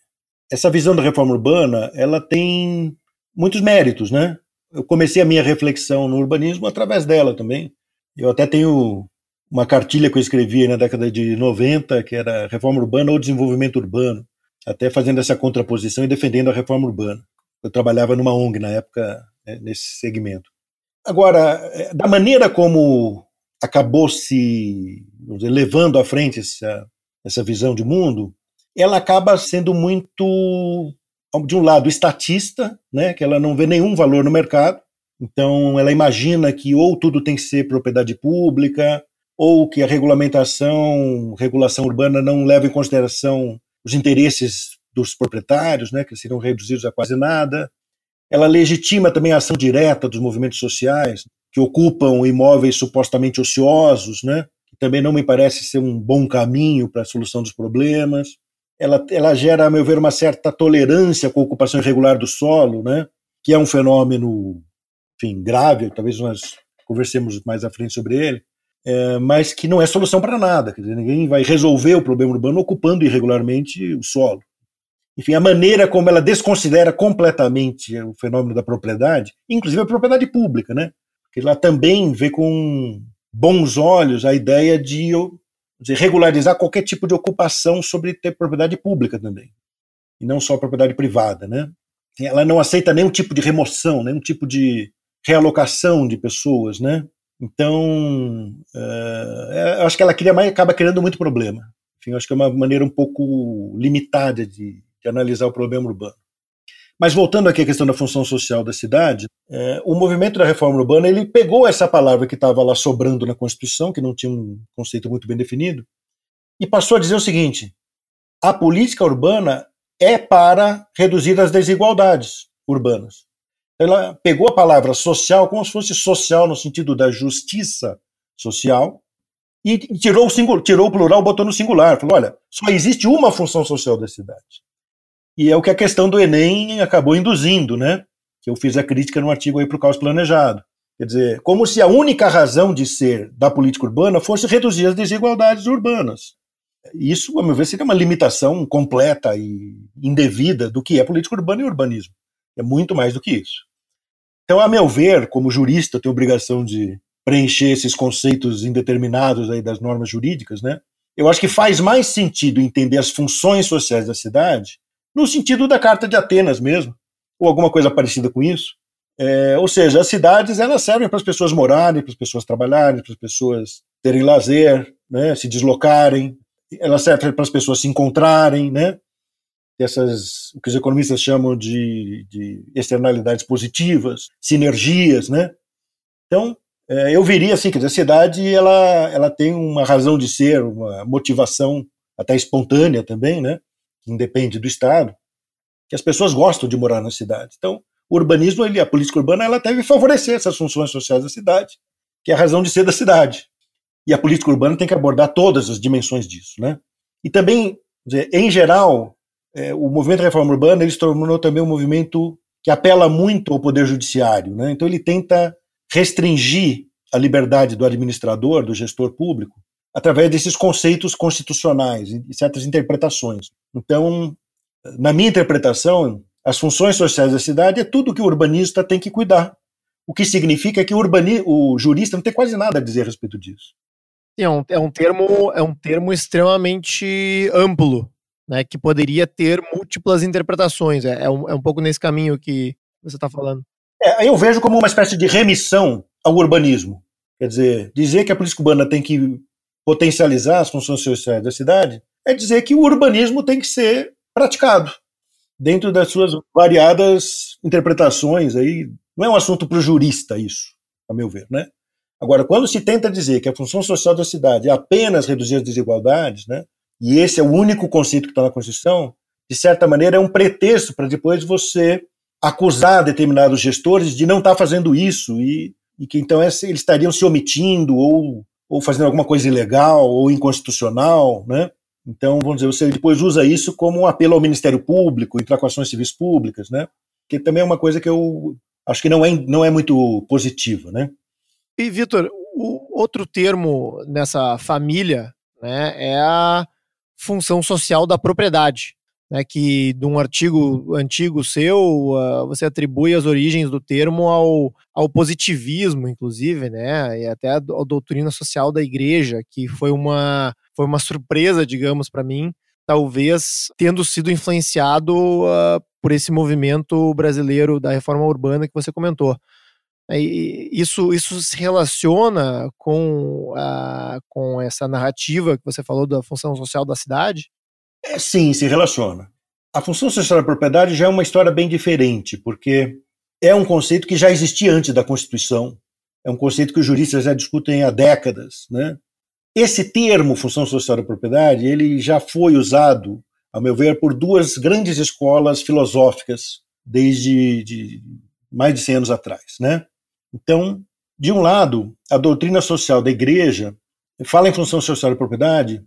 essa visão da reforma urbana ela tem muitos méritos, né? Eu comecei a minha reflexão no urbanismo através dela também. Eu até tenho uma cartilha que eu escrevi na década de 90, que era Reforma Urbana ou Desenvolvimento Urbano até fazendo essa contraposição e defendendo a reforma urbana. Eu trabalhava numa ONG na época né, nesse segmento. Agora, é, da maneira como acabou se dizer, levando à frente essa, essa visão de mundo, ela acaba sendo muito, de um lado, estatista, né, que ela não vê nenhum valor no mercado, então ela imagina que ou tudo tem que ser propriedade pública, ou que a regulamentação, regulação urbana não leva em consideração os interesses dos proprietários, né, que serão reduzidos a quase nada. Ela legitima também a ação direta dos movimentos sociais, que ocupam imóveis supostamente ociosos, né, também não me parece ser um bom caminho para a solução dos problemas. Ela, ela gera, a meu ver, uma certa tolerância com a ocupação irregular do solo, né, que é um fenômeno enfim, grave, talvez nós conversemos mais à frente sobre ele, é, mas que não é solução para nada. Quer dizer, ninguém vai resolver o problema urbano ocupando irregularmente o solo. Enfim, a maneira como ela desconsidera completamente o fenômeno da propriedade, inclusive a propriedade pública, né? Porque ela também vê com bons olhos a ideia de, de regularizar qualquer tipo de ocupação sobre ter propriedade pública também, e não só propriedade privada, né? Ela não aceita nenhum tipo de remoção, nenhum tipo de realocação de pessoas, né? Então, uh, acho que ela cria mais, acaba criando muito problema. Enfim, acho que é uma maneira um pouco limitada de, de analisar o problema urbano. Mas voltando aqui à questão da função social da cidade, é, o movimento da reforma urbana ele pegou essa palavra que estava lá sobrando na Constituição, que não tinha um conceito muito bem definido, e passou a dizer o seguinte: a política urbana é para reduzir as desigualdades urbanas ela pegou a palavra social como se fosse social no sentido da justiça social e tirou o, singular, tirou o plural, botou no singular. Falou: olha, só existe uma função social da cidade. E é o que a questão do Enem acabou induzindo, né? Que eu fiz a crítica no artigo aí para o caos planejado. Quer dizer, como se a única razão de ser da política urbana fosse reduzir as desigualdades urbanas. Isso, a meu ver, seria uma limitação completa e indevida do que é política urbana e urbanismo. É muito mais do que isso. Então, a meu ver, como jurista, eu tenho obrigação de, preencher esses conceitos indeterminados aí das normas jurídicas, né? Eu acho que faz mais sentido entender as funções sociais da cidade no sentido da Carta de Atenas mesmo, ou alguma coisa parecida com isso. É, ou seja, as cidades elas servem para as pessoas morarem, para as pessoas trabalharem, para as pessoas terem lazer, né, se deslocarem, elas servem para as pessoas se encontrarem, né, essas o que os economistas chamam de, de externalidades positivas, sinergias, né. Então, é, eu veria assim que a cidade ela, ela tem uma razão de ser, uma motivação até espontânea também, né, que independe do Estado, que as pessoas gostam de morar na cidade. Então, o urbanismo, ele, a política urbana, ela deve favorecer essas funções sociais da cidade, que é a razão de ser da cidade. E a política urbana tem que abordar todas as dimensões disso, né? E também, em geral, é, o movimento de reforma urbana ele se tornou também um movimento que apela muito ao poder judiciário, né? Então ele tenta restringir a liberdade do administrador, do gestor público, através desses conceitos constitucionais e certas interpretações. Então, na minha interpretação, as funções sociais da cidade é tudo que o urbanista tem que cuidar. O que significa que o, urbani o jurista não tem quase nada a dizer a respeito disso. É um, é um, termo, é um termo extremamente amplo, né, que poderia ter múltiplas interpretações. É, é, um, é um pouco nesse caminho que você está falando. É, eu vejo como uma espécie de remissão ao urbanismo. Quer dizer, dizer que a política urbana tem que potencializar as funções sociais da cidade é dizer que o urbanismo tem que ser praticado dentro das suas variadas interpretações aí. Não é um assunto para o jurista isso, a meu ver, né? Agora, quando se tenta dizer que a função social da cidade é apenas reduzir as desigualdades, né? E esse é o único conceito que está na Constituição, de certa maneira é um pretexto para depois você acusar determinados gestores de não estar tá fazendo isso e, e que então eles estariam se omitindo ou, ou fazendo alguma coisa ilegal ou inconstitucional, né? Então, vamos dizer, você depois usa isso como um apelo ao Ministério Público, entrar com ações civis públicas, né? Que também é uma coisa que eu acho que não é, não é muito positiva, né? E, Vitor, o outro termo nessa família né, é a função social da propriedade, né, que de um artigo antigo seu, uh, você atribui as origens do termo ao, ao positivismo, inclusive, né, e até a, a doutrina social da igreja, que foi uma foi uma surpresa, digamos, para mim, talvez tendo sido influenciado uh, por esse movimento brasileiro da reforma urbana que você comentou. E isso, isso se relaciona com, a, com essa narrativa que você falou da função social da cidade? É, sim, se relaciona. A função social da propriedade já é uma história bem diferente, porque é um conceito que já existia antes da Constituição, é um conceito que os juristas já discutem há décadas, né? Esse termo, função social da propriedade, ele já foi usado, a meu ver, por duas grandes escolas filosóficas desde de mais de 100 anos atrás, né? Então, de um lado, a doutrina social da igreja fala em função social da propriedade,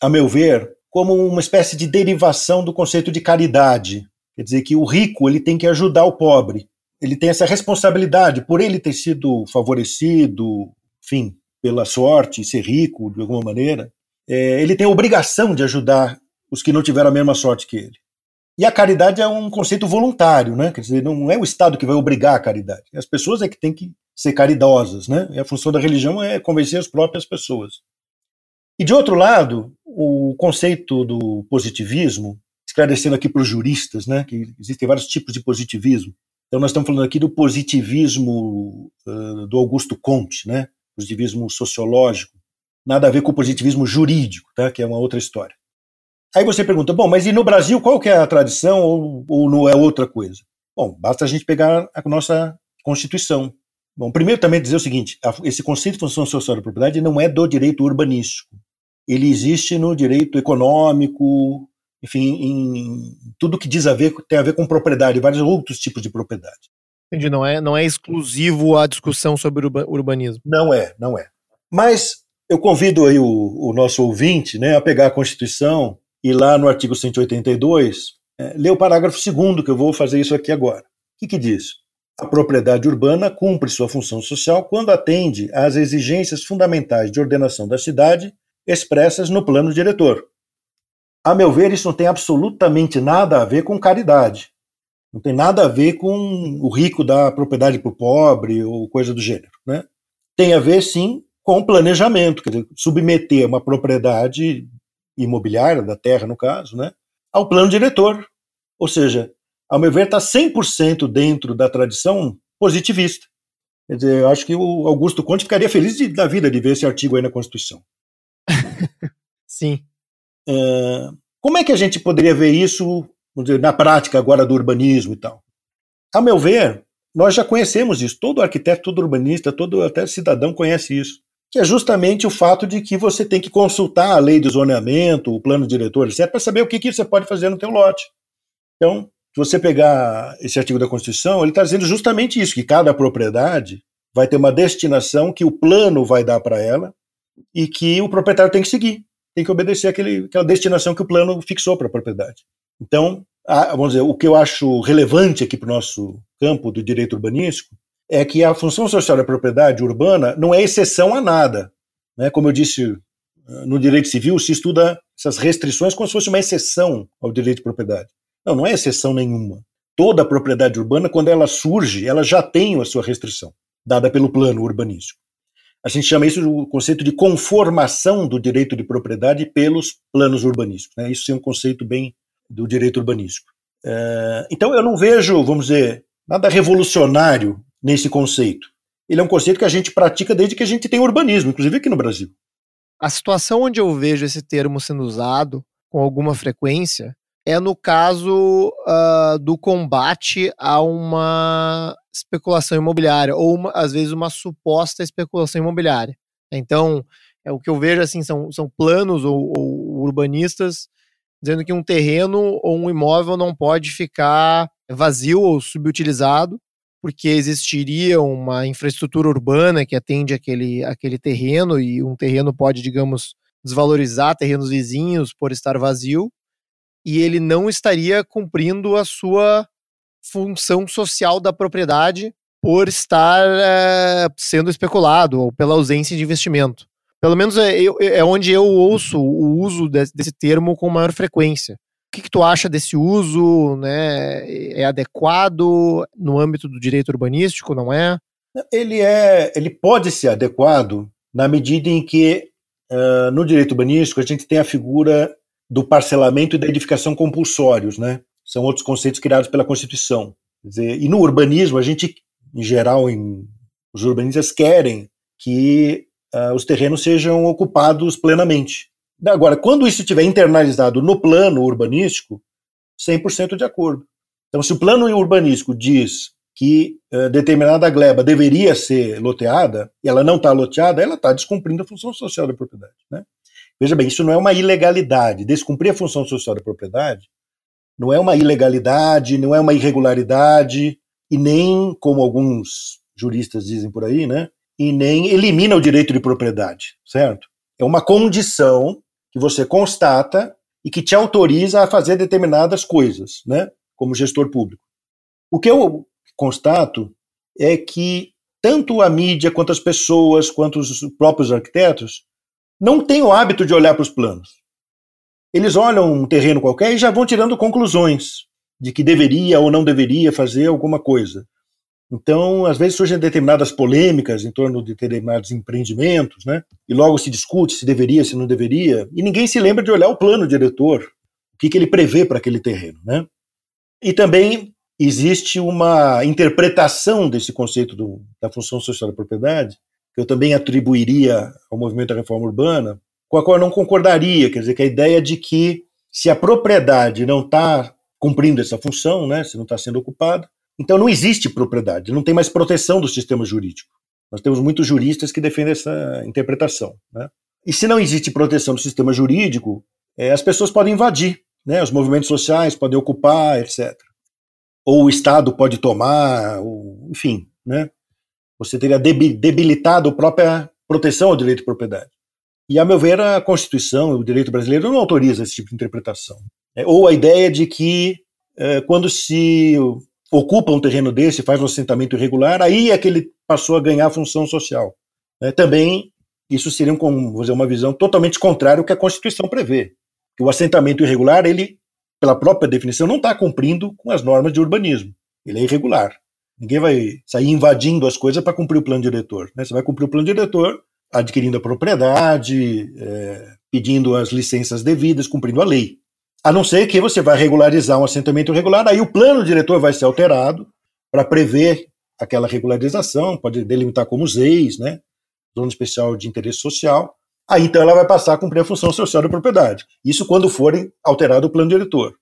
a meu ver, como uma espécie de derivação do conceito de caridade. Quer dizer que o rico ele tem que ajudar o pobre. Ele tem essa responsabilidade por ele ter sido favorecido, enfim, pela sorte, ser rico de alguma maneira, é, ele tem a obrigação de ajudar os que não tiveram a mesma sorte que ele. E a caridade é um conceito voluntário, né? Quer dizer, não é o Estado que vai obrigar a caridade. As pessoas é que têm que ser caridosas, né? E a função da religião é convencer as próprias pessoas. E de outro lado, o conceito do positivismo, esclarecendo aqui para os juristas, né, que existem vários tipos de positivismo. Então nós estamos falando aqui do positivismo uh, do Augusto Comte, né? positivismo sociológico, nada a ver com o positivismo jurídico, tá? que é uma outra história. Aí você pergunta, bom, mas e no Brasil qual que é a tradição ou, ou não é outra coisa? Bom, basta a gente pegar a nossa Constituição. Bom, primeiro também dizer o seguinte, esse conceito de função social da propriedade não é do direito urbanístico. Ele existe no direito econômico, enfim, em tudo que diz a ver, tem a ver com propriedade, vários outros tipos de propriedade. Entendi, não é, não é exclusivo a discussão sobre urbanismo. Não é, não é. Mas eu convido aí o, o nosso ouvinte né, a pegar a Constituição e lá no artigo 182, é, ler o parágrafo segundo, que eu vou fazer isso aqui agora. O que, que diz? A propriedade urbana cumpre sua função social quando atende às exigências fundamentais de ordenação da cidade expressas no plano diretor. A meu ver, isso não tem absolutamente nada a ver com caridade. Não tem nada a ver com o rico dar propriedade para o pobre ou coisa do gênero. Né? tem a ver, sim, com planejamento, quer dizer, submeter uma propriedade imobiliária, da terra no caso, né, ao plano diretor. Ou seja, ao meu ver, está 100% dentro da tradição positivista. Quer dizer, eu acho que o Augusto Conte ficaria feliz de, da vida de ver esse artigo aí na Constituição. Sim. Uh, como é que a gente poderia ver isso dizer, na prática agora do urbanismo e tal? A meu ver, nós já conhecemos isso. Todo arquiteto, todo urbanista, todo até cidadão conhece isso. Que é justamente o fato de que você tem que consultar a lei de zoneamento, o plano diretor, etc., para saber o que, que você pode fazer no teu lote. Então, se você pegar esse artigo da Constituição, ele está dizendo justamente isso, que cada propriedade vai ter uma destinação que o plano vai dar para ela e que o proprietário tem que seguir, tem que obedecer aquele, aquela destinação que o plano fixou para a propriedade. Então, a, vamos dizer, o que eu acho relevante aqui para o nosso campo do direito urbanístico é que a função social da propriedade urbana não é exceção a nada. Né? Como eu disse, no direito civil se estuda essas restrições como se fosse uma exceção ao direito de propriedade. Não, não é exceção nenhuma. Toda propriedade urbana, quando ela surge, ela já tem a sua restrição, dada pelo plano urbanístico. A gente chama isso do conceito de conformação do direito de propriedade pelos planos urbanísticos. Né? Isso é um conceito bem do direito urbanístico. É, então eu não vejo, vamos dizer, nada revolucionário nesse conceito. Ele é um conceito que a gente pratica desde que a gente tem urbanismo, inclusive aqui no Brasil. A situação onde eu vejo esse termo sendo usado com alguma frequência é no caso uh, do combate a uma especulação imobiliária, ou uma, às vezes uma suposta especulação imobiliária. Então, é o que eu vejo assim, são, são planos ou, ou urbanistas dizendo que um terreno ou um imóvel não pode ficar vazio ou subutilizado, porque existiria uma infraestrutura urbana que atende aquele, aquele terreno e um terreno pode, digamos, desvalorizar terrenos vizinhos por estar vazio e ele não estaria cumprindo a sua função social da propriedade por estar é, sendo especulado ou pela ausência de investimento. Pelo menos é, é onde eu ouço o uso desse, desse termo com maior frequência. O que, que, tu acha desse uso? Né? É adequado no âmbito do direito urbanístico, não é? Ele é, ele pode ser adequado na medida em que uh, no direito urbanístico a gente tem a figura do parcelamento e da edificação compulsórios, né? São outros conceitos criados pela Constituição. Dizer, e no urbanismo, a gente, em geral, em, os urbanistas querem que uh, os terrenos sejam ocupados plenamente. Agora, quando isso estiver internalizado no plano urbanístico, 100% de acordo. Então, se o plano urbanístico diz que uh, determinada gleba deveria ser loteada, e ela não está loteada, ela está descumprindo a função social da propriedade. Né? Veja bem, isso não é uma ilegalidade. Descumprir a função social da propriedade não é uma ilegalidade, não é uma irregularidade, e nem, como alguns juristas dizem por aí, né? E nem elimina o direito de propriedade, certo? É uma condição que você constata e que te autoriza a fazer determinadas coisas, né? Como gestor público. O que eu constato é que tanto a mídia quanto as pessoas, quanto os próprios arquitetos não têm o hábito de olhar para os planos. Eles olham um terreno qualquer e já vão tirando conclusões de que deveria ou não deveria fazer alguma coisa. Então, às vezes surgem determinadas polêmicas em torno de determinados empreendimentos, né? E logo se discute se deveria, se não deveria, e ninguém se lembra de olhar o plano diretor, o que, que ele prevê para aquele terreno, né? E também existe uma interpretação desse conceito do, da função social da propriedade que eu também atribuiria ao movimento da reforma urbana, com a qual eu não concordaria, quer dizer, que a ideia de que se a propriedade não está cumprindo essa função, né, se não está sendo ocupada, então não existe propriedade, não tem mais proteção do sistema jurídico. Nós temos muitos juristas que defendem essa interpretação. Né? E se não existe proteção do sistema jurídico, é, as pessoas podem invadir, né? os movimentos sociais podem ocupar, etc. Ou o Estado pode tomar, ou, enfim, né? Você teria debilitado a própria proteção ao direito de propriedade. E, a meu ver, a Constituição, o direito brasileiro, não autoriza esse tipo de interpretação. É, ou a ideia de que, é, quando se ocupa um terreno desse, faz um assentamento irregular, aí é que ele passou a ganhar função social. É, também, isso seria um, dizer, uma visão totalmente contrária ao que a Constituição prevê. O assentamento irregular, ele, pela própria definição, não está cumprindo com as normas de urbanismo. Ele é irregular. Ninguém vai sair invadindo as coisas para cumprir o plano diretor. Né? Você vai cumprir o plano diretor adquirindo a propriedade, é, pedindo as licenças devidas, cumprindo a lei. A não ser que você vai regularizar um assentamento irregular, aí o plano diretor vai ser alterado para prever aquela regularização, pode delimitar como ZEIS, né? Zona Especial de Interesse Social. Aí então ela vai passar a cumprir a função social da propriedade. Isso quando forem alterado o plano diretor.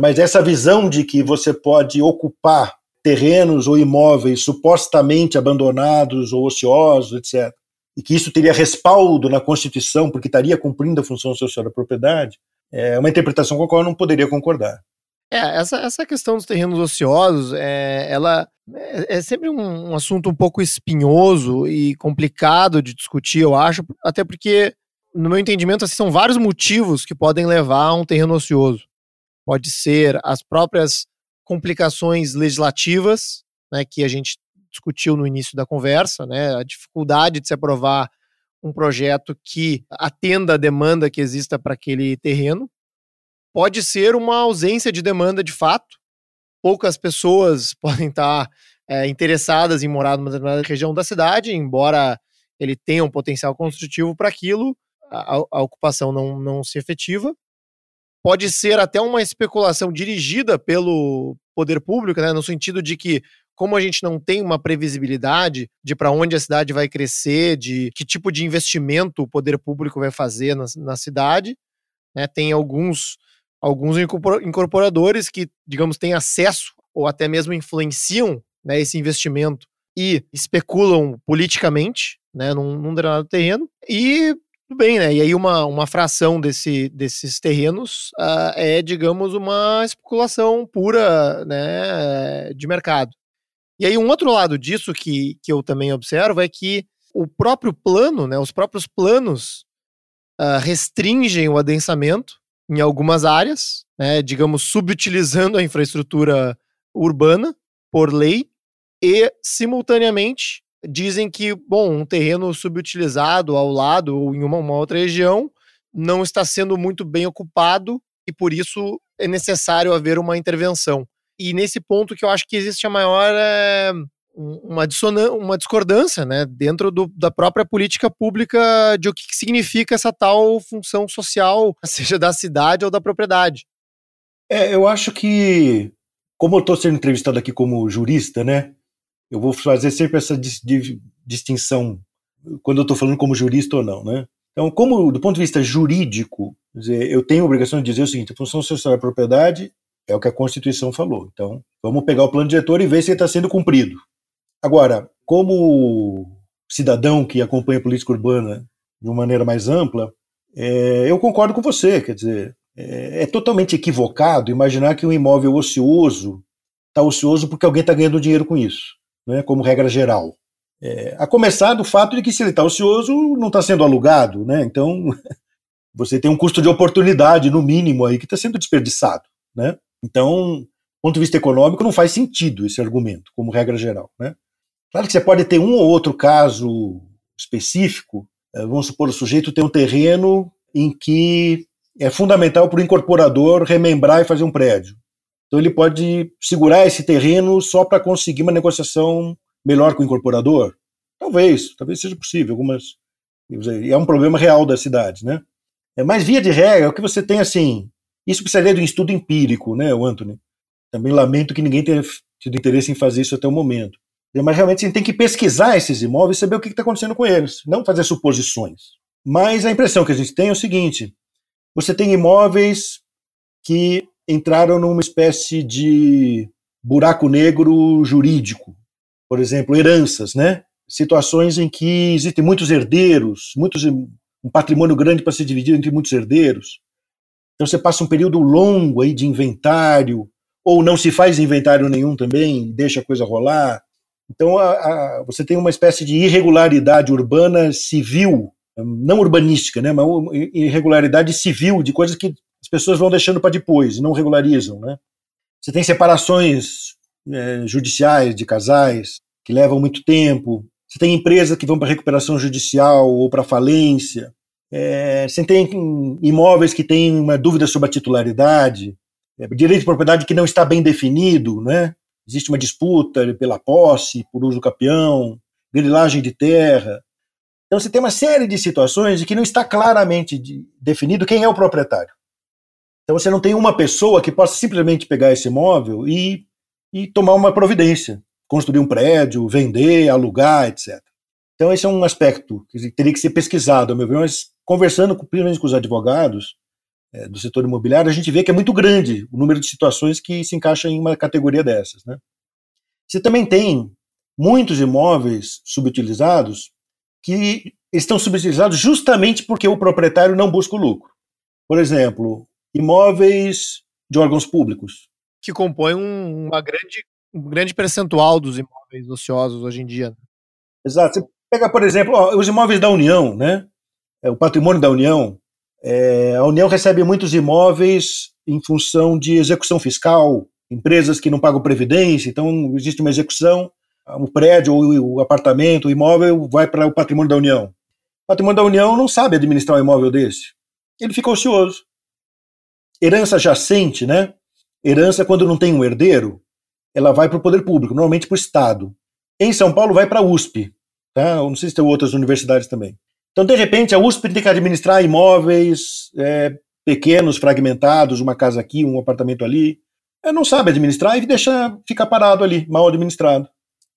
Mas essa visão de que você pode ocupar terrenos ou imóveis supostamente abandonados ou ociosos, etc., e que isso teria respaldo na Constituição, porque estaria cumprindo a função social da propriedade, é uma interpretação com a qual eu não poderia concordar. É, essa, essa questão dos terrenos ociosos, é, ela é, é sempre um, um, assunto um pouco espinhoso e complicado de discutir, eu acho, até porque, no meu entendimento, assim, são vários motivos que podem levar a um terreno ocioso. Pode ser as próprias complicações legislativas, né, que a gente discutiu no início da conversa, né, a dificuldade de se aprovar um projeto que atenda a demanda que exista para aquele terreno. Pode ser uma ausência de demanda de fato. Poucas pessoas podem estar é, interessadas em morar numa determinada região da cidade, embora ele tenha um potencial construtivo para aquilo, a, a, ocupação não, não se efetiva. Pode ser até uma especulação dirigida pelo poder público, né, no sentido de que como a gente não tem uma previsibilidade de para onde a cidade vai crescer, de que tipo de investimento o poder público vai fazer na, na cidade, né, tem alguns, alguns incorporadores que, digamos, têm acesso ou até mesmo influenciam né, esse investimento e especulam politicamente né, num, num determinado terreno. E tudo bem, né? E aí uma, uma fração desse, desses terrenos uh, é, digamos, uma especulação pura né, de mercado. E aí, um outro lado disso que, que eu também observo é que o próprio plano, né, os próprios planos uh, restringem o adensamento em algumas áreas, né, digamos, subutilizando a infraestrutura urbana por lei, e, simultaneamente, dizem que, bom, um terreno subutilizado ao lado ou em uma, uma outra região não está sendo muito bem ocupado e, por isso, é necessário haver uma intervenção. E nesse ponto que eu acho que existe a maior é, uma, uma discordância né, dentro do, da própria política pública de o que, que significa essa tal função social, seja da cidade ou da propriedade. É, eu acho que, como eu estou sendo entrevistado aqui como jurista, né, eu vou fazer sempre essa dis distinção quando eu estou falando como jurista ou não, né? Então, como do ponto de vista jurídico, dizer, eu tenho a obrigação de dizer o seguinte: a função social da propriedade é o que a Constituição falou. Então, vamos pegar o plano diretor e ver se ele está sendo cumprido. Agora, como cidadão que acompanha a política urbana de uma maneira mais ampla, é, eu concordo com você. Quer dizer, é, é totalmente equivocado imaginar que um imóvel ocioso está ocioso porque alguém está ganhando dinheiro com isso, né, como regra geral. É, a começar do fato de que se ele está ocioso, não está sendo alugado, né? Então você tem um custo de oportunidade, no mínimo, aí que está sendo desperdiçado, né? Então, do ponto de vista econômico, não faz sentido esse argumento, como regra geral. Né? Claro que você pode ter um ou outro caso específico, eh, vamos supor, o sujeito tem um terreno em que é fundamental para o incorporador remembrar e fazer um prédio. Então ele pode segurar esse terreno só para conseguir uma negociação melhor com o incorporador? Talvez, talvez seja possível. Algumas é um problema real da cidade, né? É, mas via de regra, o que você tem assim, isso precisaria de um estudo empírico, né, Anthony? Também lamento que ninguém tenha tido interesse em fazer isso até o momento. Mas realmente a gente tem que pesquisar esses imóveis e saber o que está acontecendo com eles, não fazer suposições. Mas a impressão que a gente tem é o seguinte: você tem imóveis que entraram numa espécie de buraco negro jurídico. Por exemplo, heranças, né? Situações em que existem muitos herdeiros, muitos, um patrimônio grande para ser dividido entre muitos herdeiros. Então você passa um período longo aí de inventário, ou não se faz inventário nenhum também, deixa a coisa rolar. Então a, a, você tem uma espécie de irregularidade urbana civil, não urbanística, né, mas irregularidade civil de coisas que as pessoas vão deixando para depois, não regularizam. Né? Você tem separações é, judiciais de casais que levam muito tempo. Você tem empresas que vão para recuperação judicial ou para falência. É, você tem imóveis que têm uma dúvida sobre a titularidade, é, direito de propriedade que não está bem definido, né? existe uma disputa pela posse, por uso capião, grilagem de terra. Então você tem uma série de situações em que não está claramente de, definido quem é o proprietário. Então você não tem uma pessoa que possa simplesmente pegar esse imóvel e, e tomar uma providência, construir um prédio, vender, alugar, etc. Então esse é um aspecto que teria que ser pesquisado, ao meu ver, mas conversando com, principalmente com os advogados é, do setor imobiliário, a gente vê que é muito grande o número de situações que se encaixam em uma categoria dessas. Né? Você também tem muitos imóveis subutilizados que estão subutilizados justamente porque o proprietário não busca o lucro. Por exemplo, imóveis de órgãos públicos. Que compõem um, uma grande, um grande percentual dos imóveis ociosos hoje em dia. Né? Exato. Você pega, por exemplo, ó, os imóveis da União, né? É, o patrimônio da União. É, a União recebe muitos imóveis em função de execução fiscal, empresas que não pagam previdência, então existe uma execução, o prédio, o, o apartamento, o imóvel vai para o patrimônio da União. O patrimônio da União não sabe administrar um imóvel desse. Ele fica ocioso. Herança jacente, né? Herança, quando não tem um herdeiro, ela vai para o poder público, normalmente para o Estado. Em São Paulo, vai para a USP. Tá? Eu não sei se tem outras universidades também. Então, de repente, a USP tem que administrar imóveis é, pequenos, fragmentados, uma casa aqui, um apartamento ali. Ela não sabe administrar e deixa ficar parado ali, mal administrado.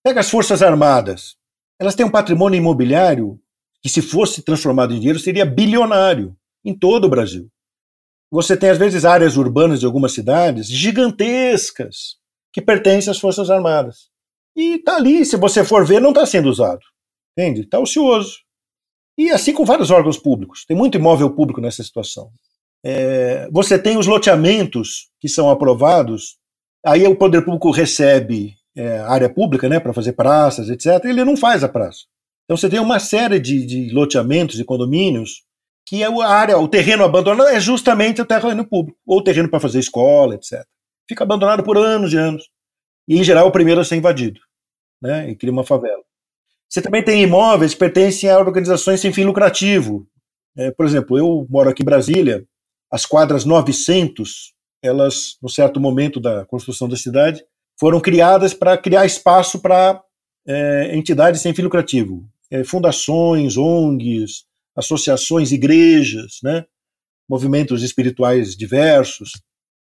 Pega as Forças Armadas. Elas têm um patrimônio imobiliário que, se fosse transformado em dinheiro, seria bilionário em todo o Brasil. Você tem, às vezes, áreas urbanas de algumas cidades gigantescas que pertencem às Forças Armadas. E está ali, se você for ver, não está sendo usado. Entende? Está ocioso. E assim com vários órgãos públicos. Tem muito imóvel público nessa situação. É, você tem os loteamentos que são aprovados, aí o poder público recebe é, área pública né, para fazer praças, etc., e ele não faz a praça. Então você tem uma série de, de loteamentos e condomínios que é a área, o terreno abandonado é justamente o terreno público, ou terreno para fazer escola, etc. Fica abandonado por anos e anos. E, em geral, o primeiro a ser invadido, né, e cria uma favela. Você também tem imóveis que pertencem a organizações sem fim lucrativo. É, por exemplo, eu moro aqui em Brasília, as quadras 900, elas, no certo momento da construção da cidade, foram criadas para criar espaço para é, entidades sem fim lucrativo, é, fundações, ONGs, associações, igrejas, né, movimentos espirituais diversos.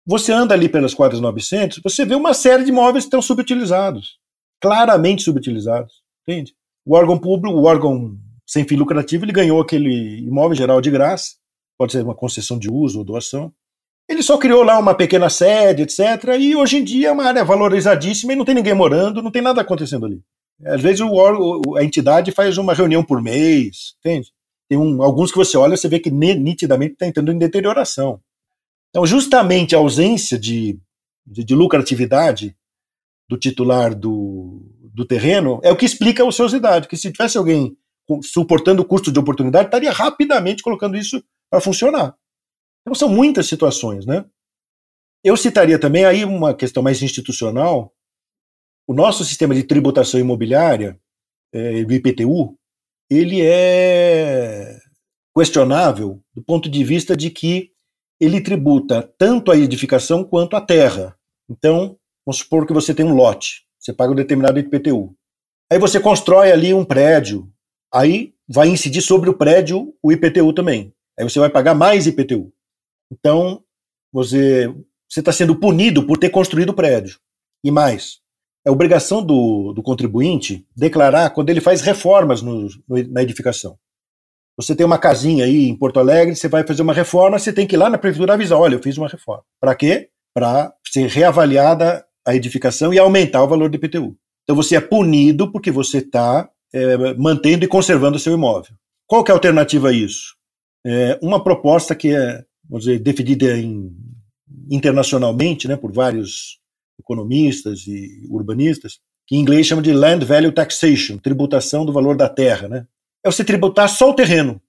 Você anda ali pelas quadras 900, você vê uma série de imóveis que estão subutilizados, claramente subutilizados, entende? O órgão público, o órgão sem fim lucrativo, ele ganhou aquele imóvel geral de graça, pode ser uma concessão de uso ou doação. Ele só criou lá uma pequena sede, etc. E hoje em dia é uma área valorizadíssima e não tem ninguém morando, não tem nada acontecendo ali. Às vezes o, a entidade faz uma reunião por mês, entende? Tem um, alguns que você olha, você vê que nitidamente está entrando em deterioração. Então, justamente a ausência de, de, de lucratividade do titular do, do terreno é o que explica a ociosidade, que se tivesse alguém suportando o custo de oportunidade, estaria rapidamente colocando isso para funcionar. Então são muitas situações, né? Eu citaria também aí uma questão mais institucional. O nosso sistema de tributação imobiliária, é, do IPTU, ele é questionável do ponto de vista de que ele tributa tanto a edificação quanto a terra. Então, vamos supor que você tem um lote, você paga um determinado IPTU. Aí você constrói ali um prédio, aí vai incidir sobre o prédio o IPTU também. Aí você vai pagar mais IPTU. Então, você está sendo punido por ter construído o prédio. E mais, é obrigação do, do contribuinte declarar quando ele faz reformas no, no, na edificação. Você tem uma casinha aí em Porto Alegre, você vai fazer uma reforma, você tem que ir lá na prefeitura avisar: olha, eu fiz uma reforma. Para quê? Para ser reavaliada a edificação e aumentar o valor do IPTU. Então você é punido porque você está é, mantendo e conservando o seu imóvel. Qual que é a alternativa a isso? É uma proposta que é, vamos dizer, definida em, internacionalmente né, por vários economistas e urbanistas, que em inglês chama de Land Value Taxation, tributação do valor da terra. Né? É você tributar só o terreno,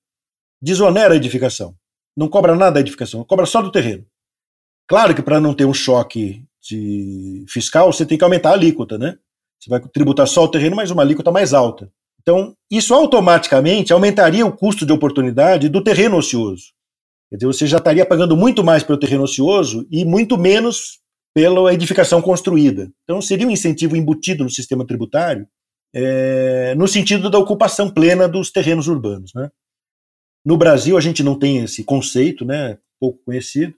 desonera a edificação, não cobra nada da edificação, cobra só do terreno. Claro que para não ter um choque de fiscal, você tem que aumentar a alíquota, né? Você vai tributar só o terreno, mas uma alíquota mais alta. Então, isso automaticamente aumentaria o custo de oportunidade do terreno ocioso. Quer dizer, você já estaria pagando muito mais pelo terreno ocioso e muito menos pela edificação construída. Então, seria um incentivo embutido no sistema tributário é, no sentido da ocupação plena dos terrenos urbanos. Né? No Brasil, a gente não tem esse conceito, né, pouco conhecido,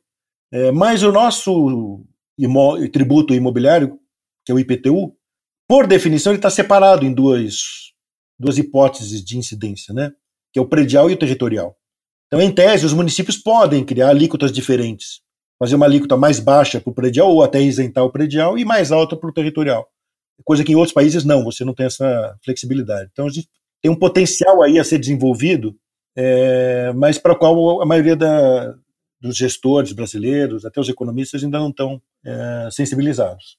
é, mas o nosso imó tributo imobiliário, que é o IPTU, por definição, ele está separado em duas, duas hipóteses de incidência, né, que é o predial e o territorial. Então, em tese, os municípios podem criar alíquotas diferentes, fazer uma alíquota mais baixa para o predial ou até isentar o predial e mais alta para o territorial. Coisa que em outros países não, você não tem essa flexibilidade. Então, a gente tem um potencial aí a ser desenvolvido é, mas para o qual a maioria da, dos gestores brasileiros, até os economistas, ainda não estão é, sensibilizados.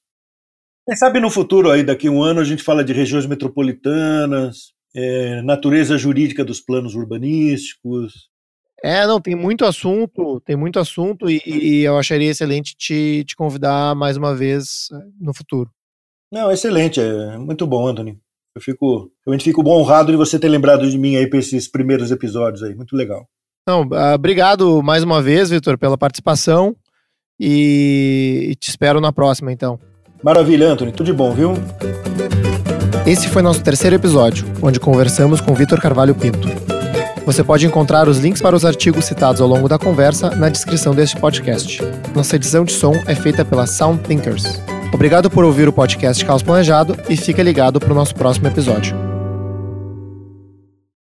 Quem sabe no futuro, aí, daqui a um ano, a gente fala de regiões metropolitanas, é, natureza jurídica dos planos urbanísticos. É, não, tem muito assunto, tem muito assunto e, e eu acharia excelente te, te convidar mais uma vez é, no futuro. Não, excelente, é muito bom, Anthony. Eu fico, realmente fico honrado de você ter lembrado de mim aí para esses primeiros episódios aí. Muito legal. Não, uh, obrigado mais uma vez, Vitor, pela participação e, e te espero na próxima, então. Maravilha, Anthony. Tudo de bom, viu? Esse foi nosso terceiro episódio, onde conversamos com Vitor Carvalho Pinto. Você pode encontrar os links para os artigos citados ao longo da conversa na descrição deste podcast. Nossa edição de som é feita pela Sound Thinkers. Obrigado por ouvir o podcast Caos Planejado e fica ligado para o nosso próximo episódio.